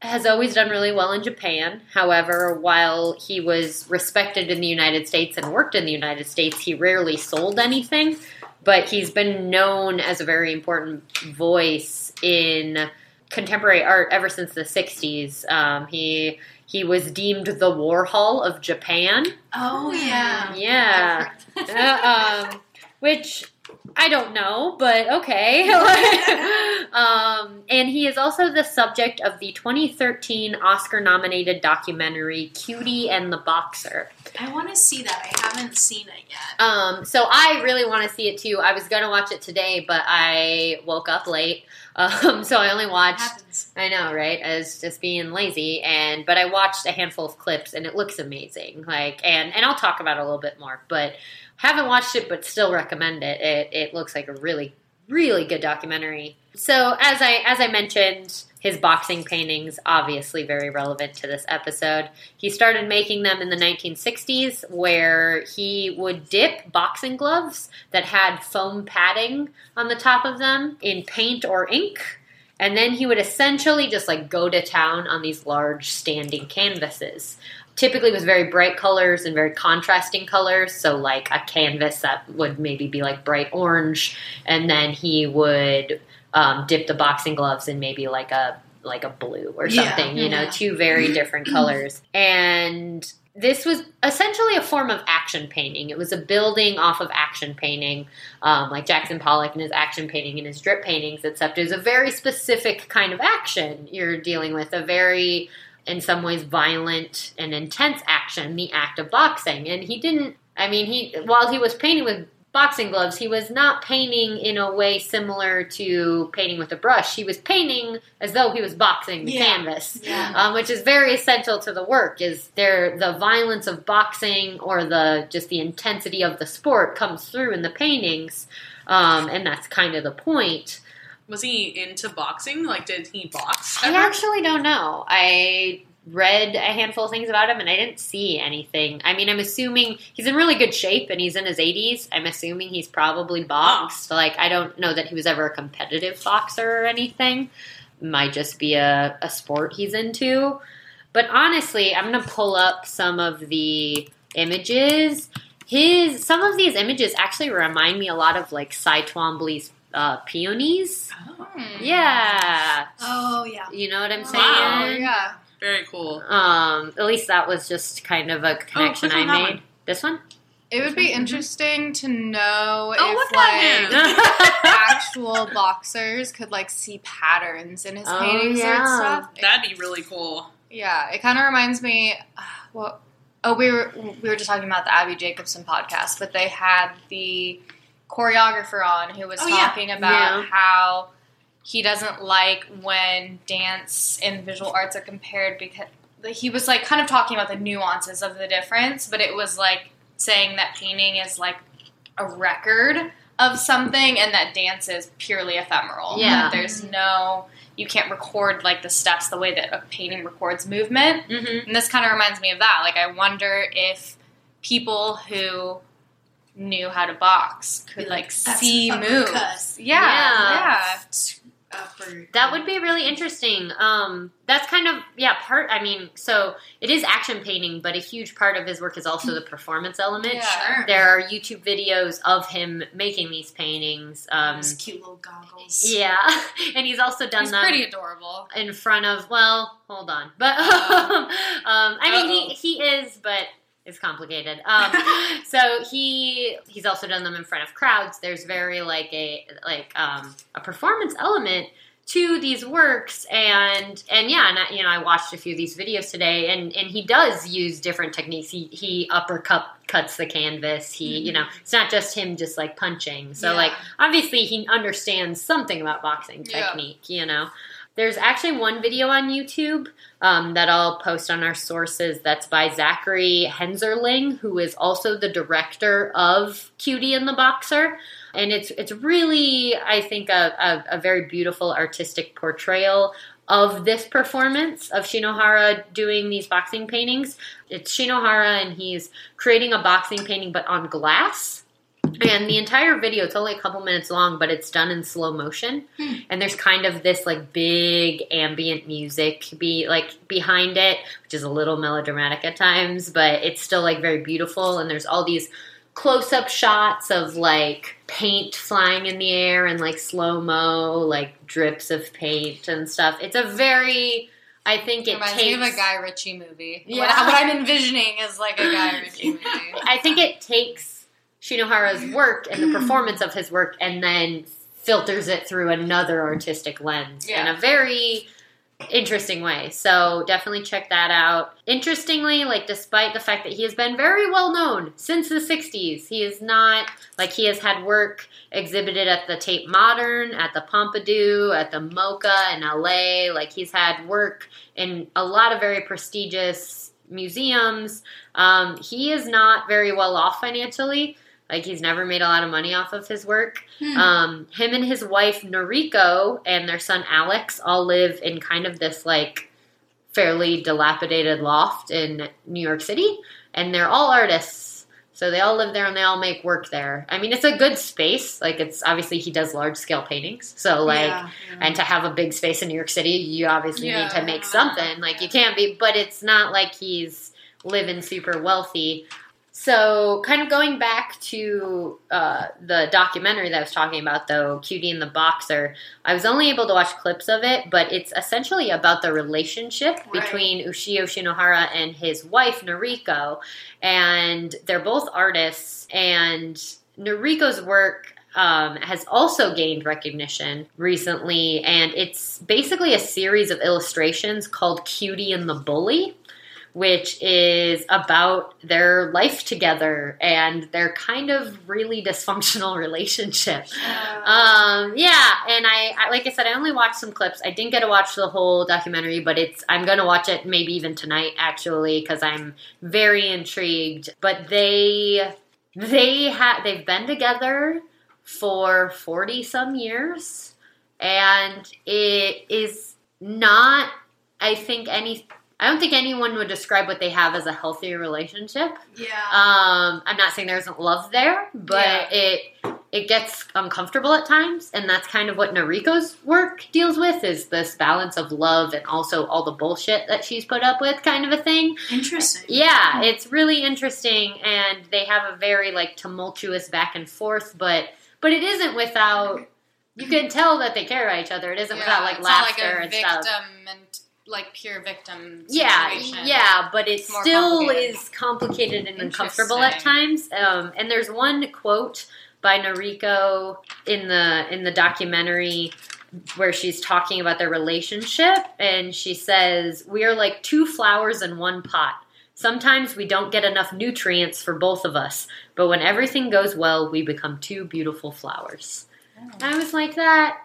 has always done really well in Japan. However, while he was respected in the United States and worked in the United States, he rarely sold anything. But he's been known as a very important voice in contemporary art ever since the '60s. Um, he he was deemed the Warhol of Japan. Oh yeah. Yeah, Uh, um, which I don't know, but okay. [laughs] um, and he is also the subject of the 2013 Oscar-nominated documentary "Cutie and the Boxer." I want to see that. I haven't seen it yet. Um, so I really want to see it too. I was gonna watch it today, but I woke up late, um, so I only watched. I know, right? As just being lazy, and but I watched a handful of clips, and it looks amazing. Like, and and I'll talk about it a little bit more, but Haven't watched it, but still recommend it. It it looks like a really really good documentary. So as I as I mentioned, his boxing paintings obviously very relevant to this episode. He started making them in the 1960s where he would dip boxing gloves that had foam padding on the top of them in paint or ink. And then he would essentially just like go to town on these large standing canvases typically was very bright colors and very contrasting colors. So, like a canvas that would maybe be like bright orange, and then he would um, dip the boxing gloves in maybe like a like a blue or Yeah. something. You know, Yeah. two very different [clears throat] colors, and. This was essentially a form of action painting. It was a building off of action painting, um, like Jackson Pollock and his action painting and his drip paintings, except it was a very specific kind of action you're dealing with, a very in some ways violent and intense action, the act of boxing. And he didn't I mean he while he was painting with boxing gloves, he was not painting in a way similar to painting with a brush. He was painting as though he was boxing the Yeah. canvas. Yeah. Um, which is very essential to the work is there the violence of boxing or the just the intensity of the sport comes through in the paintings um, and that's kind of the point Was he into boxing? Like, did he box? I actually don't know. I read a handful of things about him and I didn't see anything. I mean, I'm assuming he's in really good shape and he's in his 80s. I'm assuming he's probably boxed. Like, I don't know that he was ever a competitive boxer or anything. Might just be a, a sport he's into. But honestly, I'm going to pull up some of the images. His some of these images actually remind me a lot of like Cy Twombly's uh, peonies. Hmm. Yeah, Oh yeah. you know what I'm saying? Wow. Oh, yeah. Very cool. Um, at least that was just kind of a connection click I made. one. This one? It would be interesting to know Oh, if look like him. [laughs] actual boxers could like see patterns in his Oh, paintings yeah. and stuff. That'd be really cool. Yeah, it kind of reminds me. Uh, well, oh, we were we were just talking about the Abbi Jacobson podcast, but they had the choreographer on who was Oh, yeah. talking about Yeah. how he doesn't like when dance and visual arts are compared because he was like kind of talking about the nuances of the difference, but it was like saying that painting is like a record of something and that dance is purely ephemeral. Yeah. That there's no you can't record like the steps the way that a painting records movement. Mm-hmm. And this kind of reminds me of that. Like I wonder if people who knew how to box could like That's see moves. Yeah. Yeah. Yeah. That would be really interesting. Um, that's kind of yeah part. I mean, so it is action painting, but a huge part of his work is also the performance element. Yeah. Sure. There are YouTube videos of him making these paintings. Um, Those cute little goggles. yeah, [laughs] and he's also done He's them pretty adorable. in front of. Well, hold on, but [laughs] um, I mean he Uh-oh. he is, but it's complicated. Um, [laughs] so he he's also done them in front of crowds. There's very like a like um, a performance element to these works and and yeah and I, you know I watched a few of these videos today and and he does use different techniques he he uppercut cuts the canvas he you know it's not just him just like punching so Yeah. like obviously he understands something about boxing Yeah. technique you know there's actually one video on YouTube um, that I'll post on our sources that's by Zachary Heinzerling, who is also the director of Cutie and the Boxer. And it's it's really, I think, a, a, a very beautiful artistic portrayal of this performance of Shinohara doing these boxing paintings. It's Shinohara and he's creating a boxing painting but on glass. And the entire video, it's only a couple minutes long, but it's done in slow motion. Hmm. And there's kind of this like big ambient music be like behind it, which is a little melodramatic at times, but it's still like very beautiful. And there's all these close up shots of like paint flying in the air and like slow mo, like drips of paint and stuff. It's a very I think it Reminds takes me of a Guy Ritchie movie. Yeah. What, what I'm envisioning is like a Guy Ritchie [laughs] movie. I think it takes Shinohara's work and the [clears throat] performance of his work and then filters it through another artistic lens in a very interesting way. So definitely check that out. Interestingly, like despite the fact that he has been very well known since the 60s, he is not like he has had work exhibited at the Tate Modern, at the Pompidou, at the MoCA in LA. Like he's had work in a lot of very prestigious museums. Um, he is not very well off financially. Like he's never made a lot of money off of his work. Hmm. Um, him and his wife Noriko and their son Alex all live in kind of this like fairly dilapidated loft in New York City, and they're all artists. So they all live there and they all make work there. I mean, it's a good space. Like it's obviously he does large scale paintings. So like Yeah, yeah. and to have a big space in New York City, you obviously Yeah. need to make something. Like you can't be, but it's not like he's living super wealthy. So, kind of going back to uh, the documentary that I was talking about, though, Cutie and the Boxer, I was only able to watch clips of it, but it's essentially about the relationship Right. between Ushio Shinohara and his wife, Noriko. And they're both artists, and Noriko's work um, has also gained recognition recently, and it's basically a series of illustrations called Cutie and the Bully, which is about their life together and their kind of really dysfunctional [laughs] relationship. Um, yeah, and I, I like I said, I only watched some clips. I didn't get to watch the whole documentary, but it's I'm gonna watch it maybe even tonight actually because I'm very intrigued. But they they had they've been together for 40 some years and it is not i think any i don't think anyone would describe what they have as a healthy relationship yeah. um i'm not saying there isn't love there but Yeah. it it gets uncomfortable at times and that's kind of what Noriko's work deals with is this balance of love and also all the bullshit that she's put up with kind of a thing Interesting. yeah, it's really interesting, and they have a very like tumultuous back and forth, but but it isn't without. You can tell that they care about each other. It isn't without like like laughter a and stuff. Like pure victim. Yeah, situation. yeah, but it It's still complicated. is complicated and uncomfortable at times. Um, and there's one quote by Noriko in the in the documentary where she's talking about their relationship, and she says, "We are like two flowers in one pot." Sometimes we don't get enough nutrients for both of us, but when everything goes well, we become two beautiful flowers. And I was like, that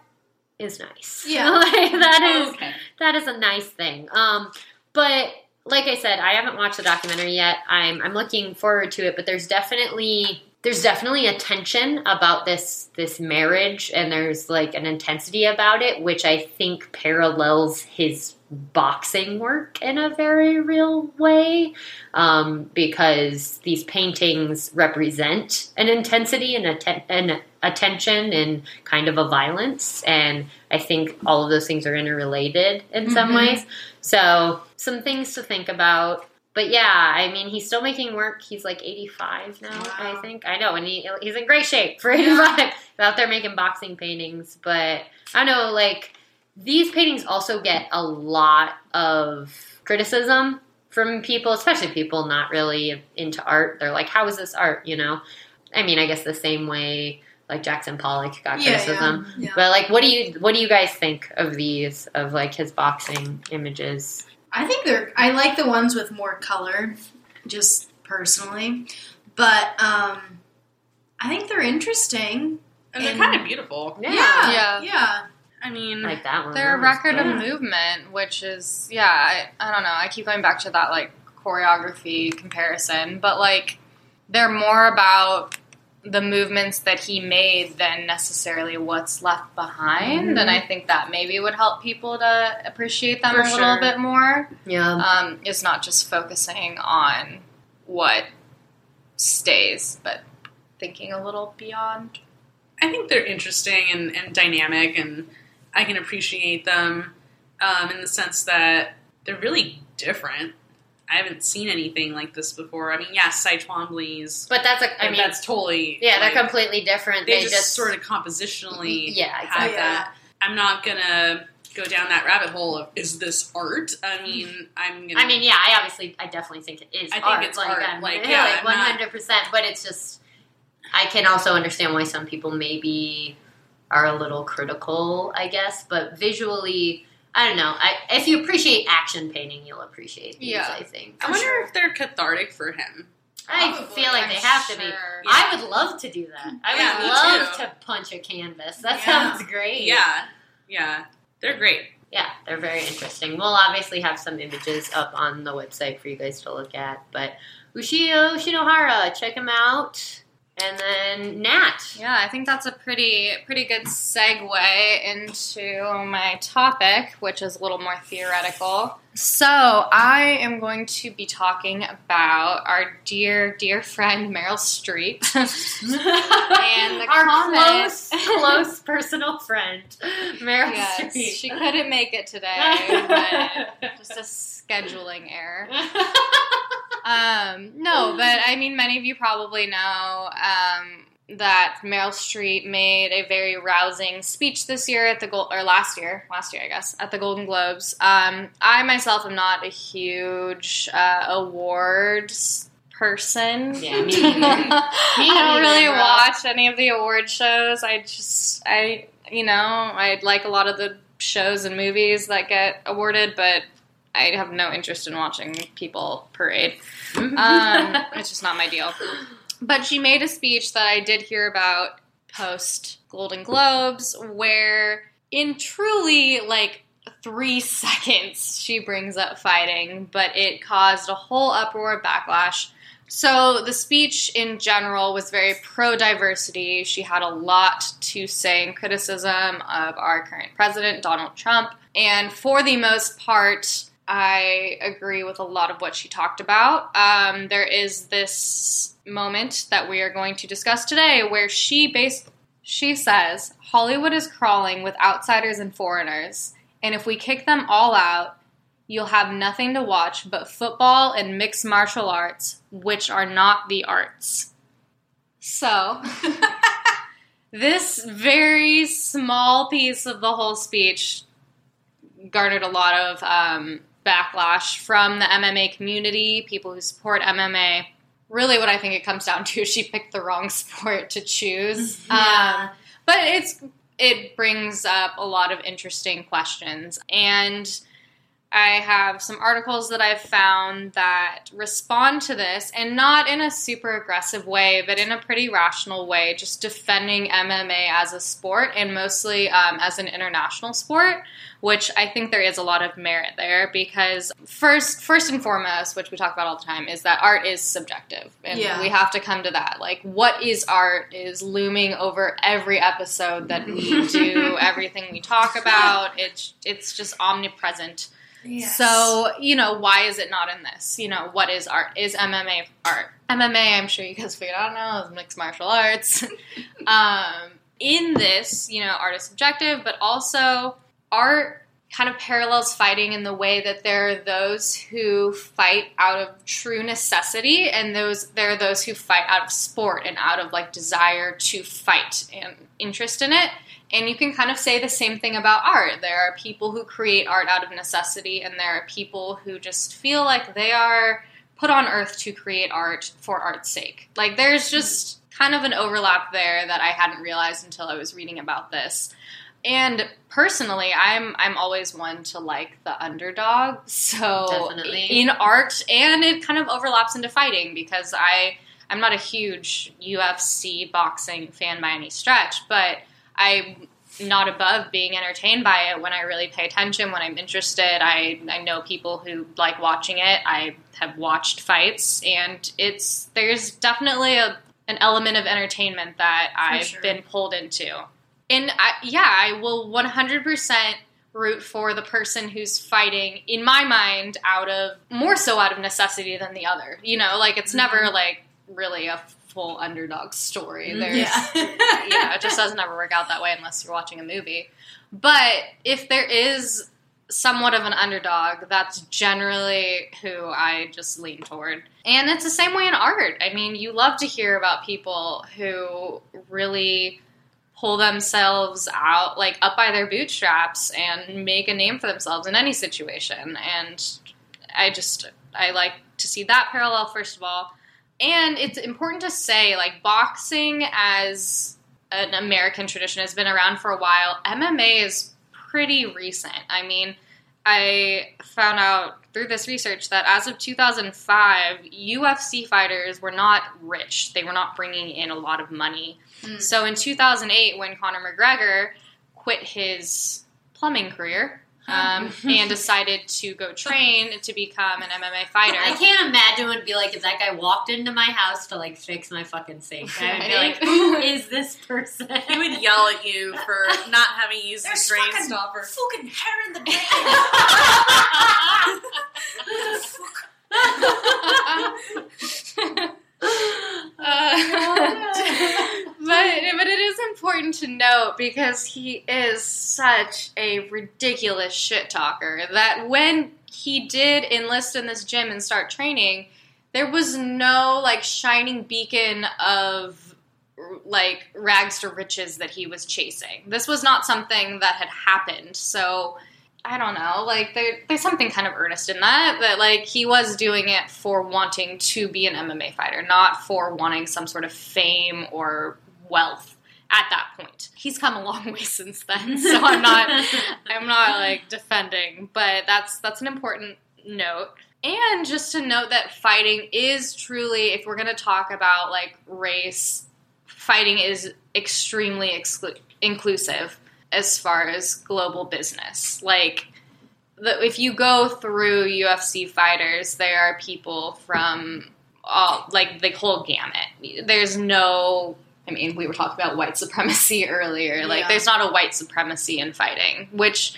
is nice. [laughs] Yeah. like, that is Okay. that is a nice thing. Um, but like I said, I haven't watched the documentary yet. I'm I'm looking forward to it, but there's definitely there's definitely a tension about this this marriage and there's like an intensity about it which I think parallels his boxing work in a very real way um, because these paintings represent an intensity and atten- an attention and kind of a violence and I think all of those things are interrelated in some Mhm. ways so some things to think about but yeah, I mean, he's still making work. He's like 85 now, I think. I know, and he, he's in great shape for 85. He's [laughs] out there making boxing paintings. But I don't know, like, these paintings also get a lot of criticism from people, especially people not really into art. They're like, how is this art, you know? I mean, I guess the same way, like, Jackson Pollock got Yeah, criticism. yeah, yeah. But, like, what do you what do you guys think of these, of, like, his boxing images? I think they're. I like the ones with more color, just personally, but um, I think they're interesting. And they're And- kind of beautiful. Yeah. yeah, Yeah. yeah. I mean, Like that one. They're a that was record good. of movement, which is yeah. I, I don't know. I keep going back to that like choreography comparison, but like they're more about the movements that he made than necessarily what's left behind. And I think that maybe would help people to appreciate them For a little sure. bit more. Yeah. Um, it's not just focusing on what stays, but thinking a little beyond. I think they're interesting and, and dynamic, and I can appreciate them um, in the sense that they're really different. I haven't seen anything like this before. I mean, yeah, Cy Twombly's. But that's a. I mean, that's totally yeah, they're completely different. They, They, just, just, sort of compositionally mm-hmm. Yeah, have exactly. that. I'm not gonna go down that rabbit hole of is this art? I mm-hmm. mean, I'm gonna. I mean, yeah, I obviously, I definitely think it is. I think art. it's like, art. I'm- Like, yeah, yeah, like one hundred percent. But it's just, I can also understand why some people maybe are a little critical. I guess, but visually. I don't know. I, if you appreciate action painting, you'll appreciate these. Yeah. I think. I wonder if they're cathartic for him. I Probably, feel like I'm they have to be. sure. I would love to do that. I Yeah, would love too. to punch a canvas. That Yeah. sounds great. Yeah, yeah, they're great. Yeah, they're very interesting. We'll obviously have some images up on the website for you guys to look at. But Ushio Shinohara, check him out. And then Nat. Yeah, I think that's a pretty pretty good segue into my topic, which is a little more theoretical. So I am going to be talking about our dear dear friend Meryl Streep [laughs] and the Our comment. close, [laughs] close personal friend, Meryl Yes, Streep. she couldn't make it today, [laughs] but just a scheduling error. Um, no, but I mean, many of you probably know um, that Meryl Streep made a very rousing speech this year at the Gold, or last year, last year I guess, at the Golden Globes. Um, I myself am not a huge uh, awards person. Yeah, [laughs] me neither. I don't really bro. watch any of the award shows. I just, I, you know, I like a lot of the shows and movies that get awarded, but I have no interest in watching people parade. Um, [laughs] it's just not my deal. But she made a speech that I did hear about post Golden Globes, where in truly like three [laughs] seconds she brings up fighting, but it caused a whole uproar backlash. So the speech in general was very pro diversity. She had a lot to say in criticism of our current president, Donald Trump. And for the most part, I agree with a lot of what she talked about. Um, there is this moment that we are going to discuss today where she based she says Hollywood is crawling with outsiders and foreigners, and if we kick them all out, you'll have nothing to watch but football and mixed martial arts, which are not the arts. So, [laughs] this very small piece of the whole speech garnered a lot of um, backlash from the MMA community, people who support MMA. Really, what I think it comes down [laughs] to she picked the wrong sport to choose. Yeah. Um, but it's it brings up a lot of interesting questions, and I have some articles that I've found that respond to this, and not in a super aggressive way, but in a pretty rational way, just defending MMA as a sport and mostly um, as an international sport, which I think there is a lot of merit there because first, first and foremost, which we talk about all the time, is that art is subjective, and Yeah. we have to come to that. Like, what is art is looming over every episode that we [laughs] do, everything we talk about. It's it's just omnipresent. So, you know, why is it not in this? You know, what is art? Is MMA art? MMA, I'm sure you guys figured out now, is mixed martial arts. [laughs] um, in this, you know, art is subjective, but also art kind of parallels fighting in the way that there are those who fight out of true necessity and those there are those who fight out of sport and out of like desire to fight and interest in it and you can kind of say the same thing about art. There are people who create art out of necessity, and there are people who just feel like they are put on earth to create art for art's sake. Like, there's just kind of an overlap there that I hadn't realized until I was reading about this. And personally, I'm I'm always one to like the underdog. [laughs] So Definitely. in art, and it kind of overlaps into fighting because I I'm not a huge UFC boxing fan by any stretch, but I'm not above being entertained by it when I really pay attention, when I'm interested. I, I know people who like watching it. I have watched fights, and it's there's definitely a, an element of entertainment that I've sure. been pulled into. And I, yeah, I will 100% root for the person who's fighting, in my mind, out of more so out of necessity than the other. You know, like it's never mm-hmm. like really a full underdog story. Mm-hmm. There's yeah. [laughs] you know, it just doesn't ever work out that way unless you're watching a movie. But if there is somewhat of an underdog, that's generally who I just lean toward. And it's the same way in art. I mean, you love to hear about people who really pull themselves out like up by their bootstraps and make a name for themselves in any situation and i just i like to see that parallel first of all and it's important to say like boxing as an american tradition has been around for a while. Mma is pretty recent. I mean i found out through this research that as of 2005 ufc fighters were not rich. They were not bringing in a lot of money. Mm. so in 2008, when Conor McGregor quit his plumbing career um, [laughs] and decided to go train to become an MMA fighter. I can't imagine what it'd be like if that guy walked into my house to like fix my fucking sink. I would be like, who is this person? [laughs] He would yell at you for not having used the There's drain fucking stopper. fucking hair in the [laughs] drain. Uh, but but it is important to note because he is such a ridiculous shit talker that when he did enlist in this gym and start training, there was no like shining beacon of like rags to riches that he was chasing. This was not something that had happened. So I don't know, like there, there's something kind of earnest in that. That like he was doing it for wanting to be an MMA fighter, not for wanting some sort of fame or wealth at that point. He's come a long way [laughs] since then, so I'm not [laughs] I'm not like defending, but that's that's an important note. And just to note that fighting is truly, if we're going to talk about like race, fighting is extremely exclu- inclusive as far as global business. Like, the, if you go through UFC fighters, there are people from all like the whole gamut. There's no. I mean, we were talking about white supremacy [laughs] earlier. Like, Yeah. there's not a white supremacy in fighting, which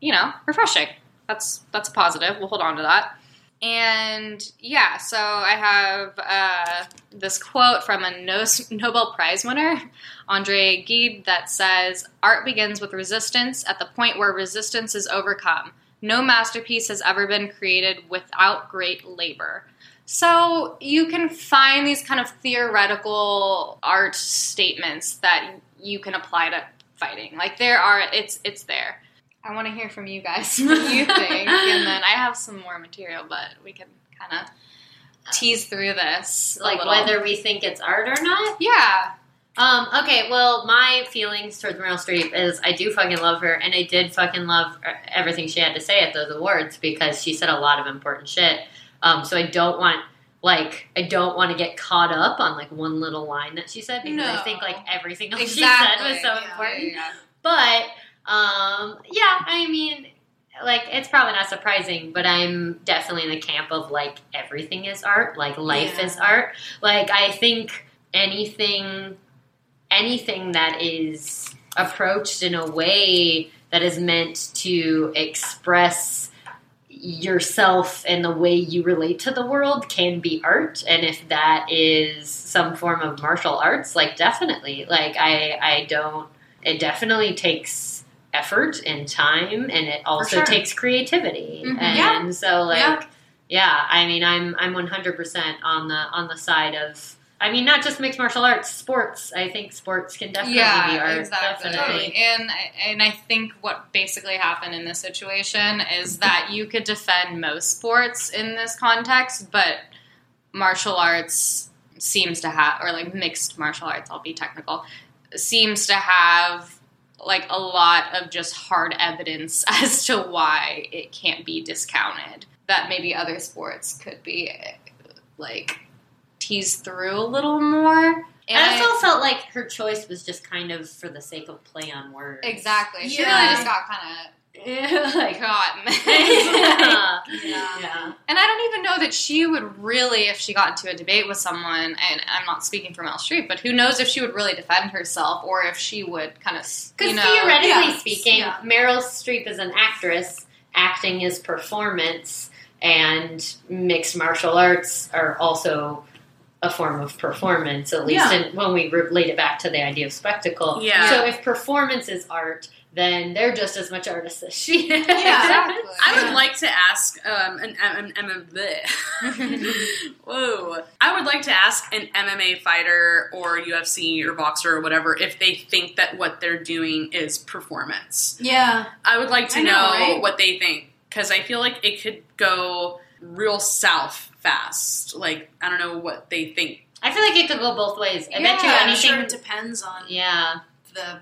you know, refreshing. That's that's a positive. We'll hold on to that. And yeah, so I have uh, this quote from a no- Nobel Prize winner, Andre Gide, that says, "Art begins with resistance. At the point where resistance is overcome, no masterpiece has ever been created without great labor." So you can find these kind of theoretical art statements that you can apply to fighting. Like there are, it's it's there. I want to hear from you guys [laughs] what you think, and then I have some more material, but we can kind of tease through this. like little. whether we think it's art or not. yeah, Um, okay, well, my feelings towards Meryl Streep is I do fucking love her, and I did fucking love everything she had to say at those awards because she said a lot of important shit. Um, so I don't want, like, I don't want to get caught up on like one little line that she said because I think like everything else exactly. she said was so Yeah, important. Yeah, But um, yeah, I mean, like it's probably not surprising, but I'm definitely in the camp of like everything is art, like life is art. Like I think anything, anything that is approached in a way that is meant to express yourself and the way you relate to the world can be art and if that is some form of martial arts like definitely like i i don't it definitely takes effort and time and it also sure. takes creativity Mhm. and so like Yeah. yeah. i mean i'm i'm 100% on the on the side of i mean not just mixed martial arts sports i think sports can definitely yeah, be art exactly. definitely And and I think what basically happened in this situation is that you could defend most sports in this context, but martial arts seems to have, or like mixed martial arts, I'll be technical, seems to have like a lot of just hard evidence [laughs] as to why it can't be discounted. That maybe other sports could be like teased through a little more. And I also felt like her choice was just kind of for the sake of play on words. Exactly. She Yeah. really just got kind Yeah, [laughs] of like, caught [laughs] in yeah. Yeah. And I don't even know that she would really, if she got into a debate with someone, and I'm not speaking for Mel Streep, but who knows if she would really defend herself or if she would kind of, Because you know, theoretically yeah, speaking, yeah. Meryl Streep is an actress. Acting is performance, and mixed martial arts are also a form of performance. At least Yeah. in, when we relate it back to the idea of spectacle. Yeah. So if performance is art, then they're just as much artists as she is. Exactly. [laughs] I would Yeah. like to ask um, an, an, an, an bleh. [laughs] Whoa! I would like to ask an MMA fighter or UFC or boxer or whatever if they think that what they're doing is performance. Yeah. I would like to I know, know, right? what they think because I feel like it could go real south fast. Like I don't know what they think. I feel like it could go both ways. I bet you anything. sure it depends on yeah. the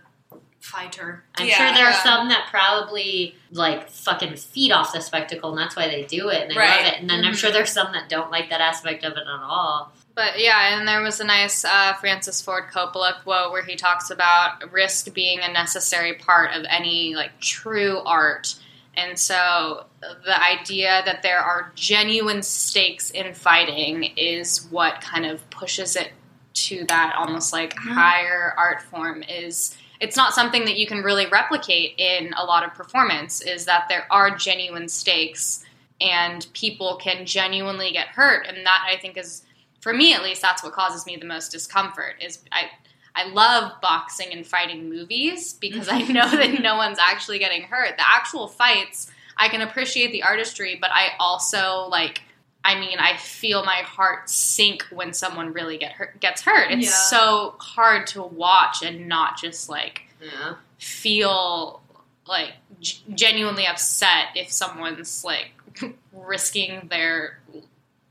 fighter. I'm Yeah, sure there are yeah. some that probably like fucking feed off the spectacle, and that's why they do it and they Right. love it. And then I'm sure there's some that don't like that aspect of it at all. But yeah, and there was a nice uh, Francis Ford Coppola quote where he talks about risk being a necessary part of any like true art, And so the idea that there are genuine stakes in fighting is what kind of pushes it to that almost like mm-hmm. higher art form is it's not something that you can really replicate in a lot of performance is that there are genuine stakes and people can genuinely get hurt. And that I think is for me at least that's what causes me the most discomfort is I I love boxing and fighting movies because I know that [laughs] no one's actually getting hurt. The actual fights, I can appreciate the artistry, but I also like I mean, I feel my heart sink when someone really get hurt, gets hurt. It's Yeah. so hard to watch and not just like Yeah. feel like g- genuinely upset if someone's like [laughs] risking their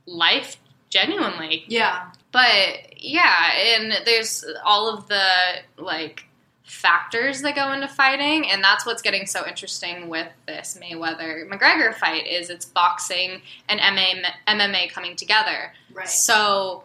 life genuinely Yeah. But yeah and there's all of the like factors that go into fighting and that's what's getting so interesting with this mayweather mcgregor fight is it's boxing and MMA, mma coming together Right. so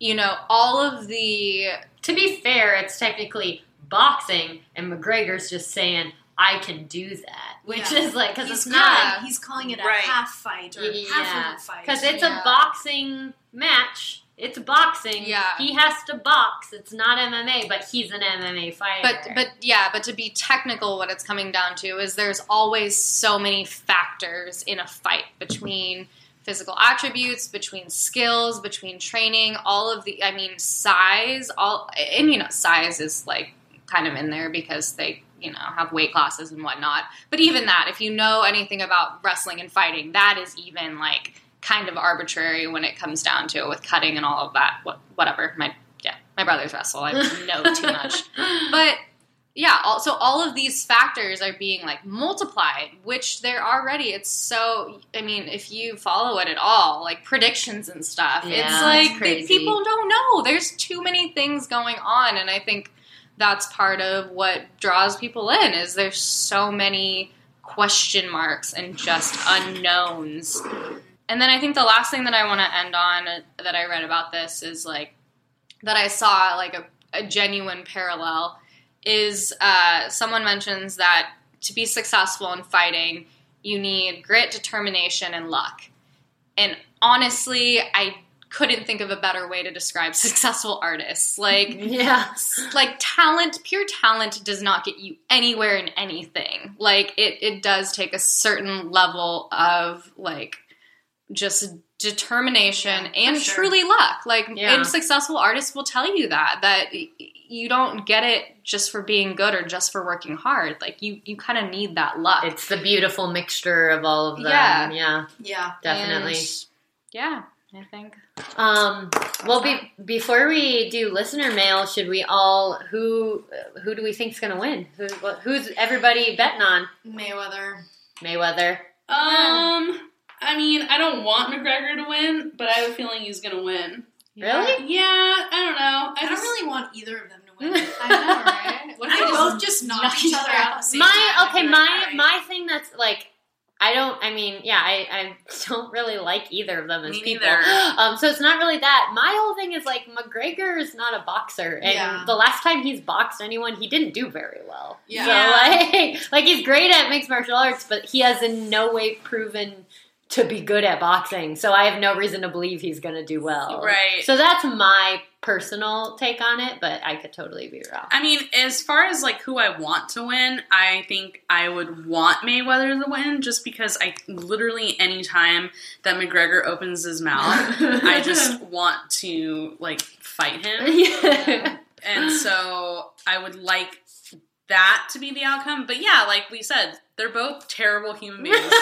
you know all of the To be fair, it's technically boxing, and McGregor's just saying, I can do that. Which Yeah. is like, because it's not. He's calling it a Right. half fight or half Yeah. of a fight. Because it's Yeah. a boxing match. It's boxing. Yeah. He has to box. It's not MMA, but he's an MMA fighter. but but yeah but to be technical what it's coming down to is there's always so many factors in a fight between physical attributes between skills between training all of the i mean size all and you know size is like kind of in there because they you know have weight classes and whatnot but even that if you know anything about wrestling and fighting that is even like kind of arbitrary when it comes down to it with cutting and all of that what, whatever. My yeah my brothers wrestle i know too [laughs] much. But yeah also all of these factors are being like multiplied which they're already it's so i mean if you follow it at all like predictions and stuff Yeah, it's like crazy. people don't know. There's too many things going on and i think that's part of what draws people in is there's so many question marks and just unknowns and then i think the last thing that i want to end on uh, that i read about this is like that i saw like a, a genuine parallel is uh, someone mentions that to be successful in fighting you need grit determination and luck. And honestly i couldn't think of a better way to describe [laughs] successful artists. Like [laughs] yes, like talent pure talent does not get you anywhere in anything. Like it, it does take a certain level of like just determination Yeah, and sure. truly luck like Yeah. and successful artists will tell you that that you don't get it just for being good or just for working hard like you you kind of need that luck It's the beautiful mixture of all of them. Yeah. Yeah, yeah. definitely. And, yeah i think Um, well, be, before we do listener mail, should we all who who do we think's gonna win? Who, who's everybody betting on? Mayweather. Mayweather. Um, I mean, I don't want McGregor to win, but I have a feeling he's gonna win. Really? Yeah, I don't know. I, I don't really want either of them to win. [laughs] i know right what What if if they they just both just knock knock each each other other out? out? at the same My time? okay, my like, all right. my thing that's like I don't. I mean, yeah, I, I [laughs] don't really like either of them as Me people. [gasps] Um, so it's not really that. My whole thing is like McGregor is not a boxer, and Yeah. the last time he's boxed anyone, he didn't do very well. Yeah. So [laughs] like, like he's great at mixed martial arts, but he has in no way proven to be good at boxing. So I have no reason to believe he's going to do well. Right. So that's my personal take on it, but I could totally be wrong. I mean, as far as like who I want to win, I think I would want Mayweather to win just because I literally any time that McGregor opens his mouth, I [laughs] just want to like fight him. [laughs] yeah. And so I would like that to be the outcome. But yeah, like we said, they're both terrible human beings. [laughs]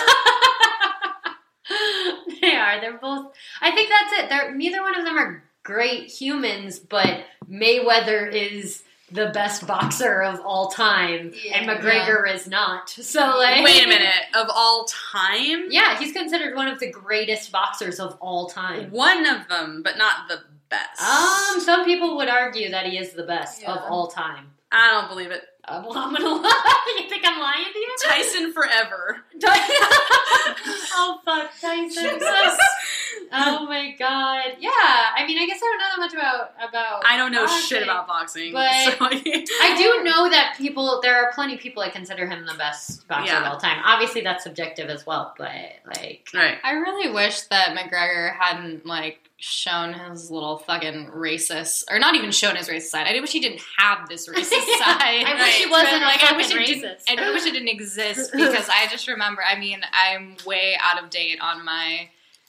[laughs] they are. They're both. I think that's it. They're neither one of them are great humans, but Mayweather is the best boxer of all time, Yeah. and McGregor is not. So like, Wait a minute, [laughs] of all time? Yeah, he's considered one of the greatest boxers of all time. One of them, but not the best. Um, some people would argue that he is the best of all time. I don't believe it. Uh, well, I'm gonna lie. You think I'm lying to you? Tyson forever. [laughs] oh fuck, Tyson. [laughs] oh my god. Yeah, I mean mean, I guess I don't know that much about about. I don't know boxing, shit about boxing, but so- [laughs] I do know that people. There are plenty of people that consider him the best boxer of all time. Obviously, that's subjective as well, but like, Right. I really wish that McGregor hadn't like shown his little fucking racist, or not even shown his racist side. I wish he didn't have this [laughs] racist side. I wish he wasn't like I wish it didn't. I wish it didn't exist [laughs] because I just remember. I mean, I'm way out of date on my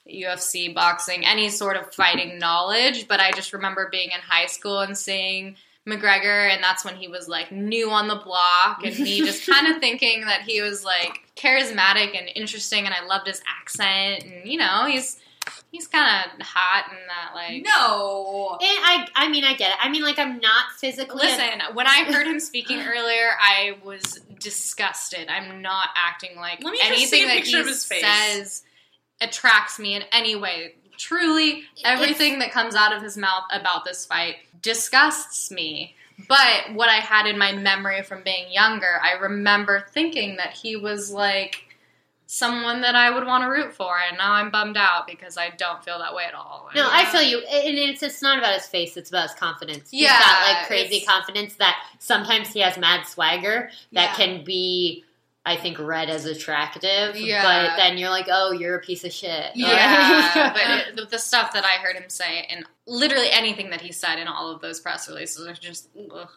UFC boxing, any sort of fighting knowledge, but I just remember being in high school and seeing McGregor, and that's when he was like new on the block, and me just [laughs] kind of thinking that he was like charismatic and interesting, and I loved his accent, and you know, he's he's kind of hot and that like. No. And I, I mean, I get it. I mean, like, I'm not physically. Listen, when I heard him speaking earlier, I was disgusted. I'm not acting like Let me just see anything a that he of his face. says attracts me in any way. Truly, everything that comes out of his mouth about this fight disgusts me. But what I had in my memory from being younger, I remember thinking that he was like someone that I would want to root for, and now I'm bummed out because I don't feel that way at all. No, I feel you. And it's it's not about his face; it's about his confidence. He's Yeah, got like crazy confidence that sometimes he has mad swagger that Yeah. can be, I think, read as attractive. Yeah. But then you're like, oh, you're a piece of shit. Yeah, [laughs] but it, the, the stuff that I heard him say, and literally anything that he said in all of those press releases, are just ugh,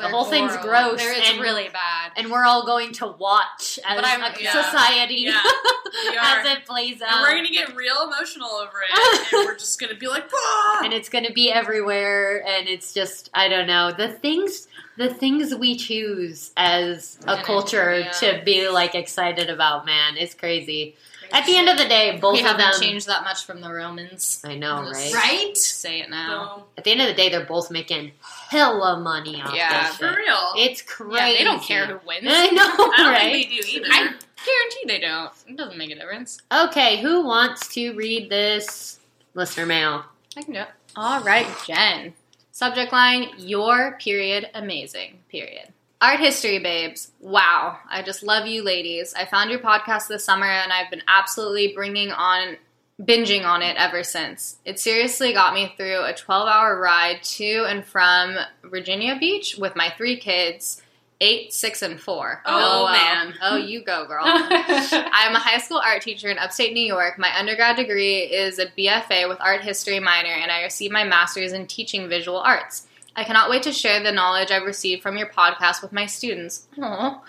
the whole thing's horrible. gross. They're- It's and, really bad. and we're all going to watch as But I'm- a yeah. society Yeah, [laughs] as it plays and out. we're gonna get real emotional over it, [laughs] and we're just gonna be like, "Ah!" and it's going to be everywhere and it's just i don't know the things the things we choose as a And it- culture yeah. to be like excited about man is crazy at the end of the day both we of haven't them changed that much from the Romans. i know right Right? Say it now. Boom. at the end of the day they're both making hella money off Yeah, this for real. it's crazy Yeah, they don't care who wins. i know I don't right think they do either. I guarantee they don't. It doesn't make a difference. okay who wants to read this listener mail I can do it. All right, Jen. Subject line: Your period amazing. Period. Art history, babes. Wow, I just love you, ladies. I found your podcast this summer, and I've been absolutely bringing on, binging on it ever since. It seriously got me through a 12-hour ride to and from Virginia Beach with my three kids, eight, six, and four. Oh, oh well. man. [laughs] Oh, you go, girl. [laughs] I'm a high school art teacher in upstate New York. My undergrad degree is a BFA with art history minor, and I received my master's in teaching visual arts. I cannot wait to share the knowledge I've received from your podcast with my students. Aww.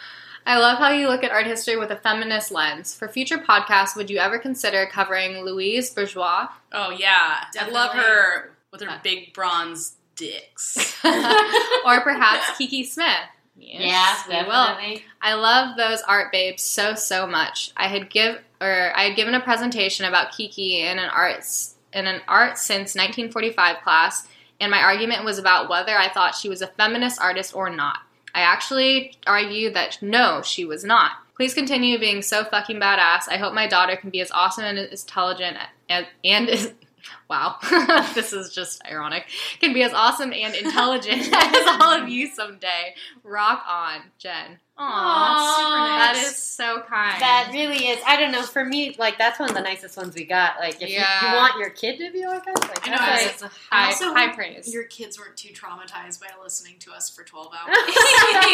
I love how you look at art history with a feminist lens. For future podcasts, would you ever consider covering Louise Bourgeois oh yeah, I love her with her big bronze dicks. [laughs] or perhaps Kiki Smith? Yes, we will. I love those art babes so so much. I had give or I had given a presentation about Kiki in an arts in an art since 1945 class, and my argument was about whether I thought she was a feminist artist or not. I actually argue that no, she was not. Please continue being so fucking badass. I hope my daughter can be as awesome and as intelligent and, and is [laughs] wow, [laughs] this is just ironic. Can be as awesome and intelligent [laughs] as all of you someday. Rock on, Jen. Aww, Aw, that is so kind. That really is. I don't know. For me, like that's one of the nicest ones we got. Like, if you, Yeah. you want your kid to be like us, like I know, that's I like- That's high, also high praise. Your kids weren't too traumatized by listening to us for 12 [laughs] hours.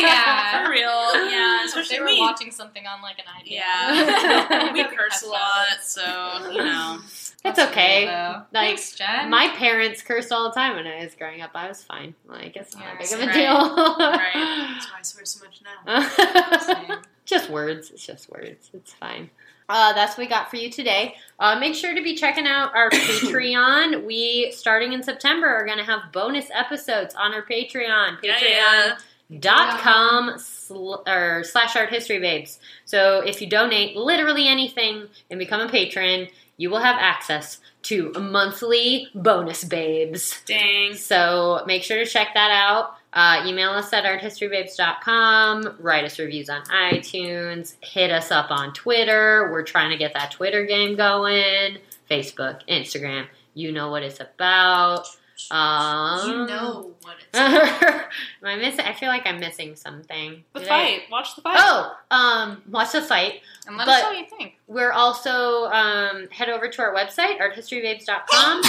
yeah. For real, yeah. If Especially they were we. watching something on like an iPad. Yeah, [laughs] [laughs] we curse a lot, so you know. it's okay. Though. Like Thanks, Jen. my parents cursed all the time when I was growing up. I was fine. Like it's not Yeah, that big of a right. deal. That's why I swear so much now. [laughs] Just words. It's just words. It's fine. Uh, that's what we got for you today. Uh, make sure to be checking out our [coughs] Patreon. We, starting in September, are going to have bonus episodes on our Patreon. Yeah, Patreon. yeah. dot com sl- or slash art history babes so if you donate literally anything and become a patron you will have access to monthly bonus babes. Dang. so make sure to check that out. Uh, email us at arthistorybabes.com write us reviews on itunes. Hit us up on twitter. We're trying to get that twitter game going. Facebook instagram you know what it's about Um, You know what it's. [laughs] Am I missing? I feel like I'm missing something. The Did I- fight. Watch the fight. Oh, um, watch the fight. And let But- us know what you think. We're also um, head over to our website, arthistorybabes.com. [gasps]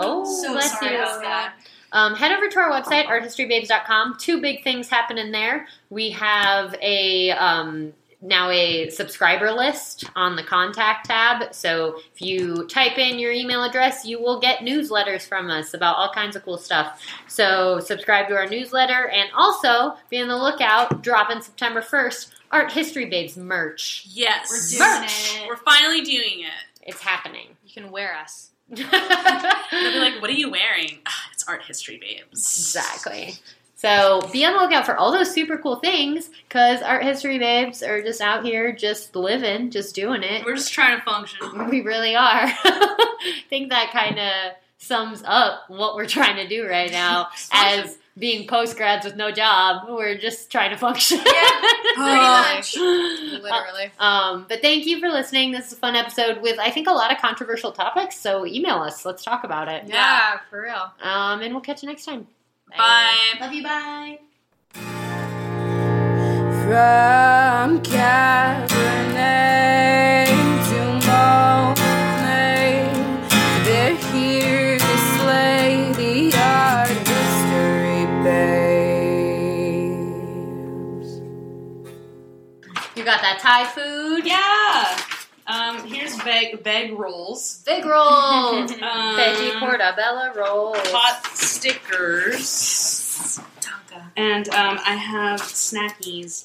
oh, so bless sorry you. about that. Um, head over to our website, arthistorybabes.com. Two big things happen in there. We have a um, now a subscriber list on the contact tab. So if you type in your email address, you will get newsletters from us about all kinds of cool stuff. So subscribe to our newsletter and also be on the lookout. Dropping September 1st, Art History Babes merch. Yes. We're doing Merch. it. We're finally doing it. It's happening. You can wear us. [laughs] They'll be like, "What are you wearing?" Ah, it's art history, babes. Exactly. So be on the lookout for all those super cool things because art history babes are just out here just living, just doing it. We're just trying to function. [laughs] We really are. I [laughs] think that kind of sums up what we're trying to do right now [laughs] as being post grads with no job. We're just trying to function. Pretty much. Literally. Um, but thank you for listening. This is a fun episode with, I think, a lot of controversial topics. So email us. Let's talk about it. yeah, for real. Um, and we'll catch you next time. Bye. Love you. Bye. From Cabernet to Monet, they're here to slay the art history babes. You got that Thai food? Yeah. Um, here's veg veg rolls. Big rolls. [laughs] Um, Veggie portobello rolls. Hot stickers. Tonka. And um, I have snackies.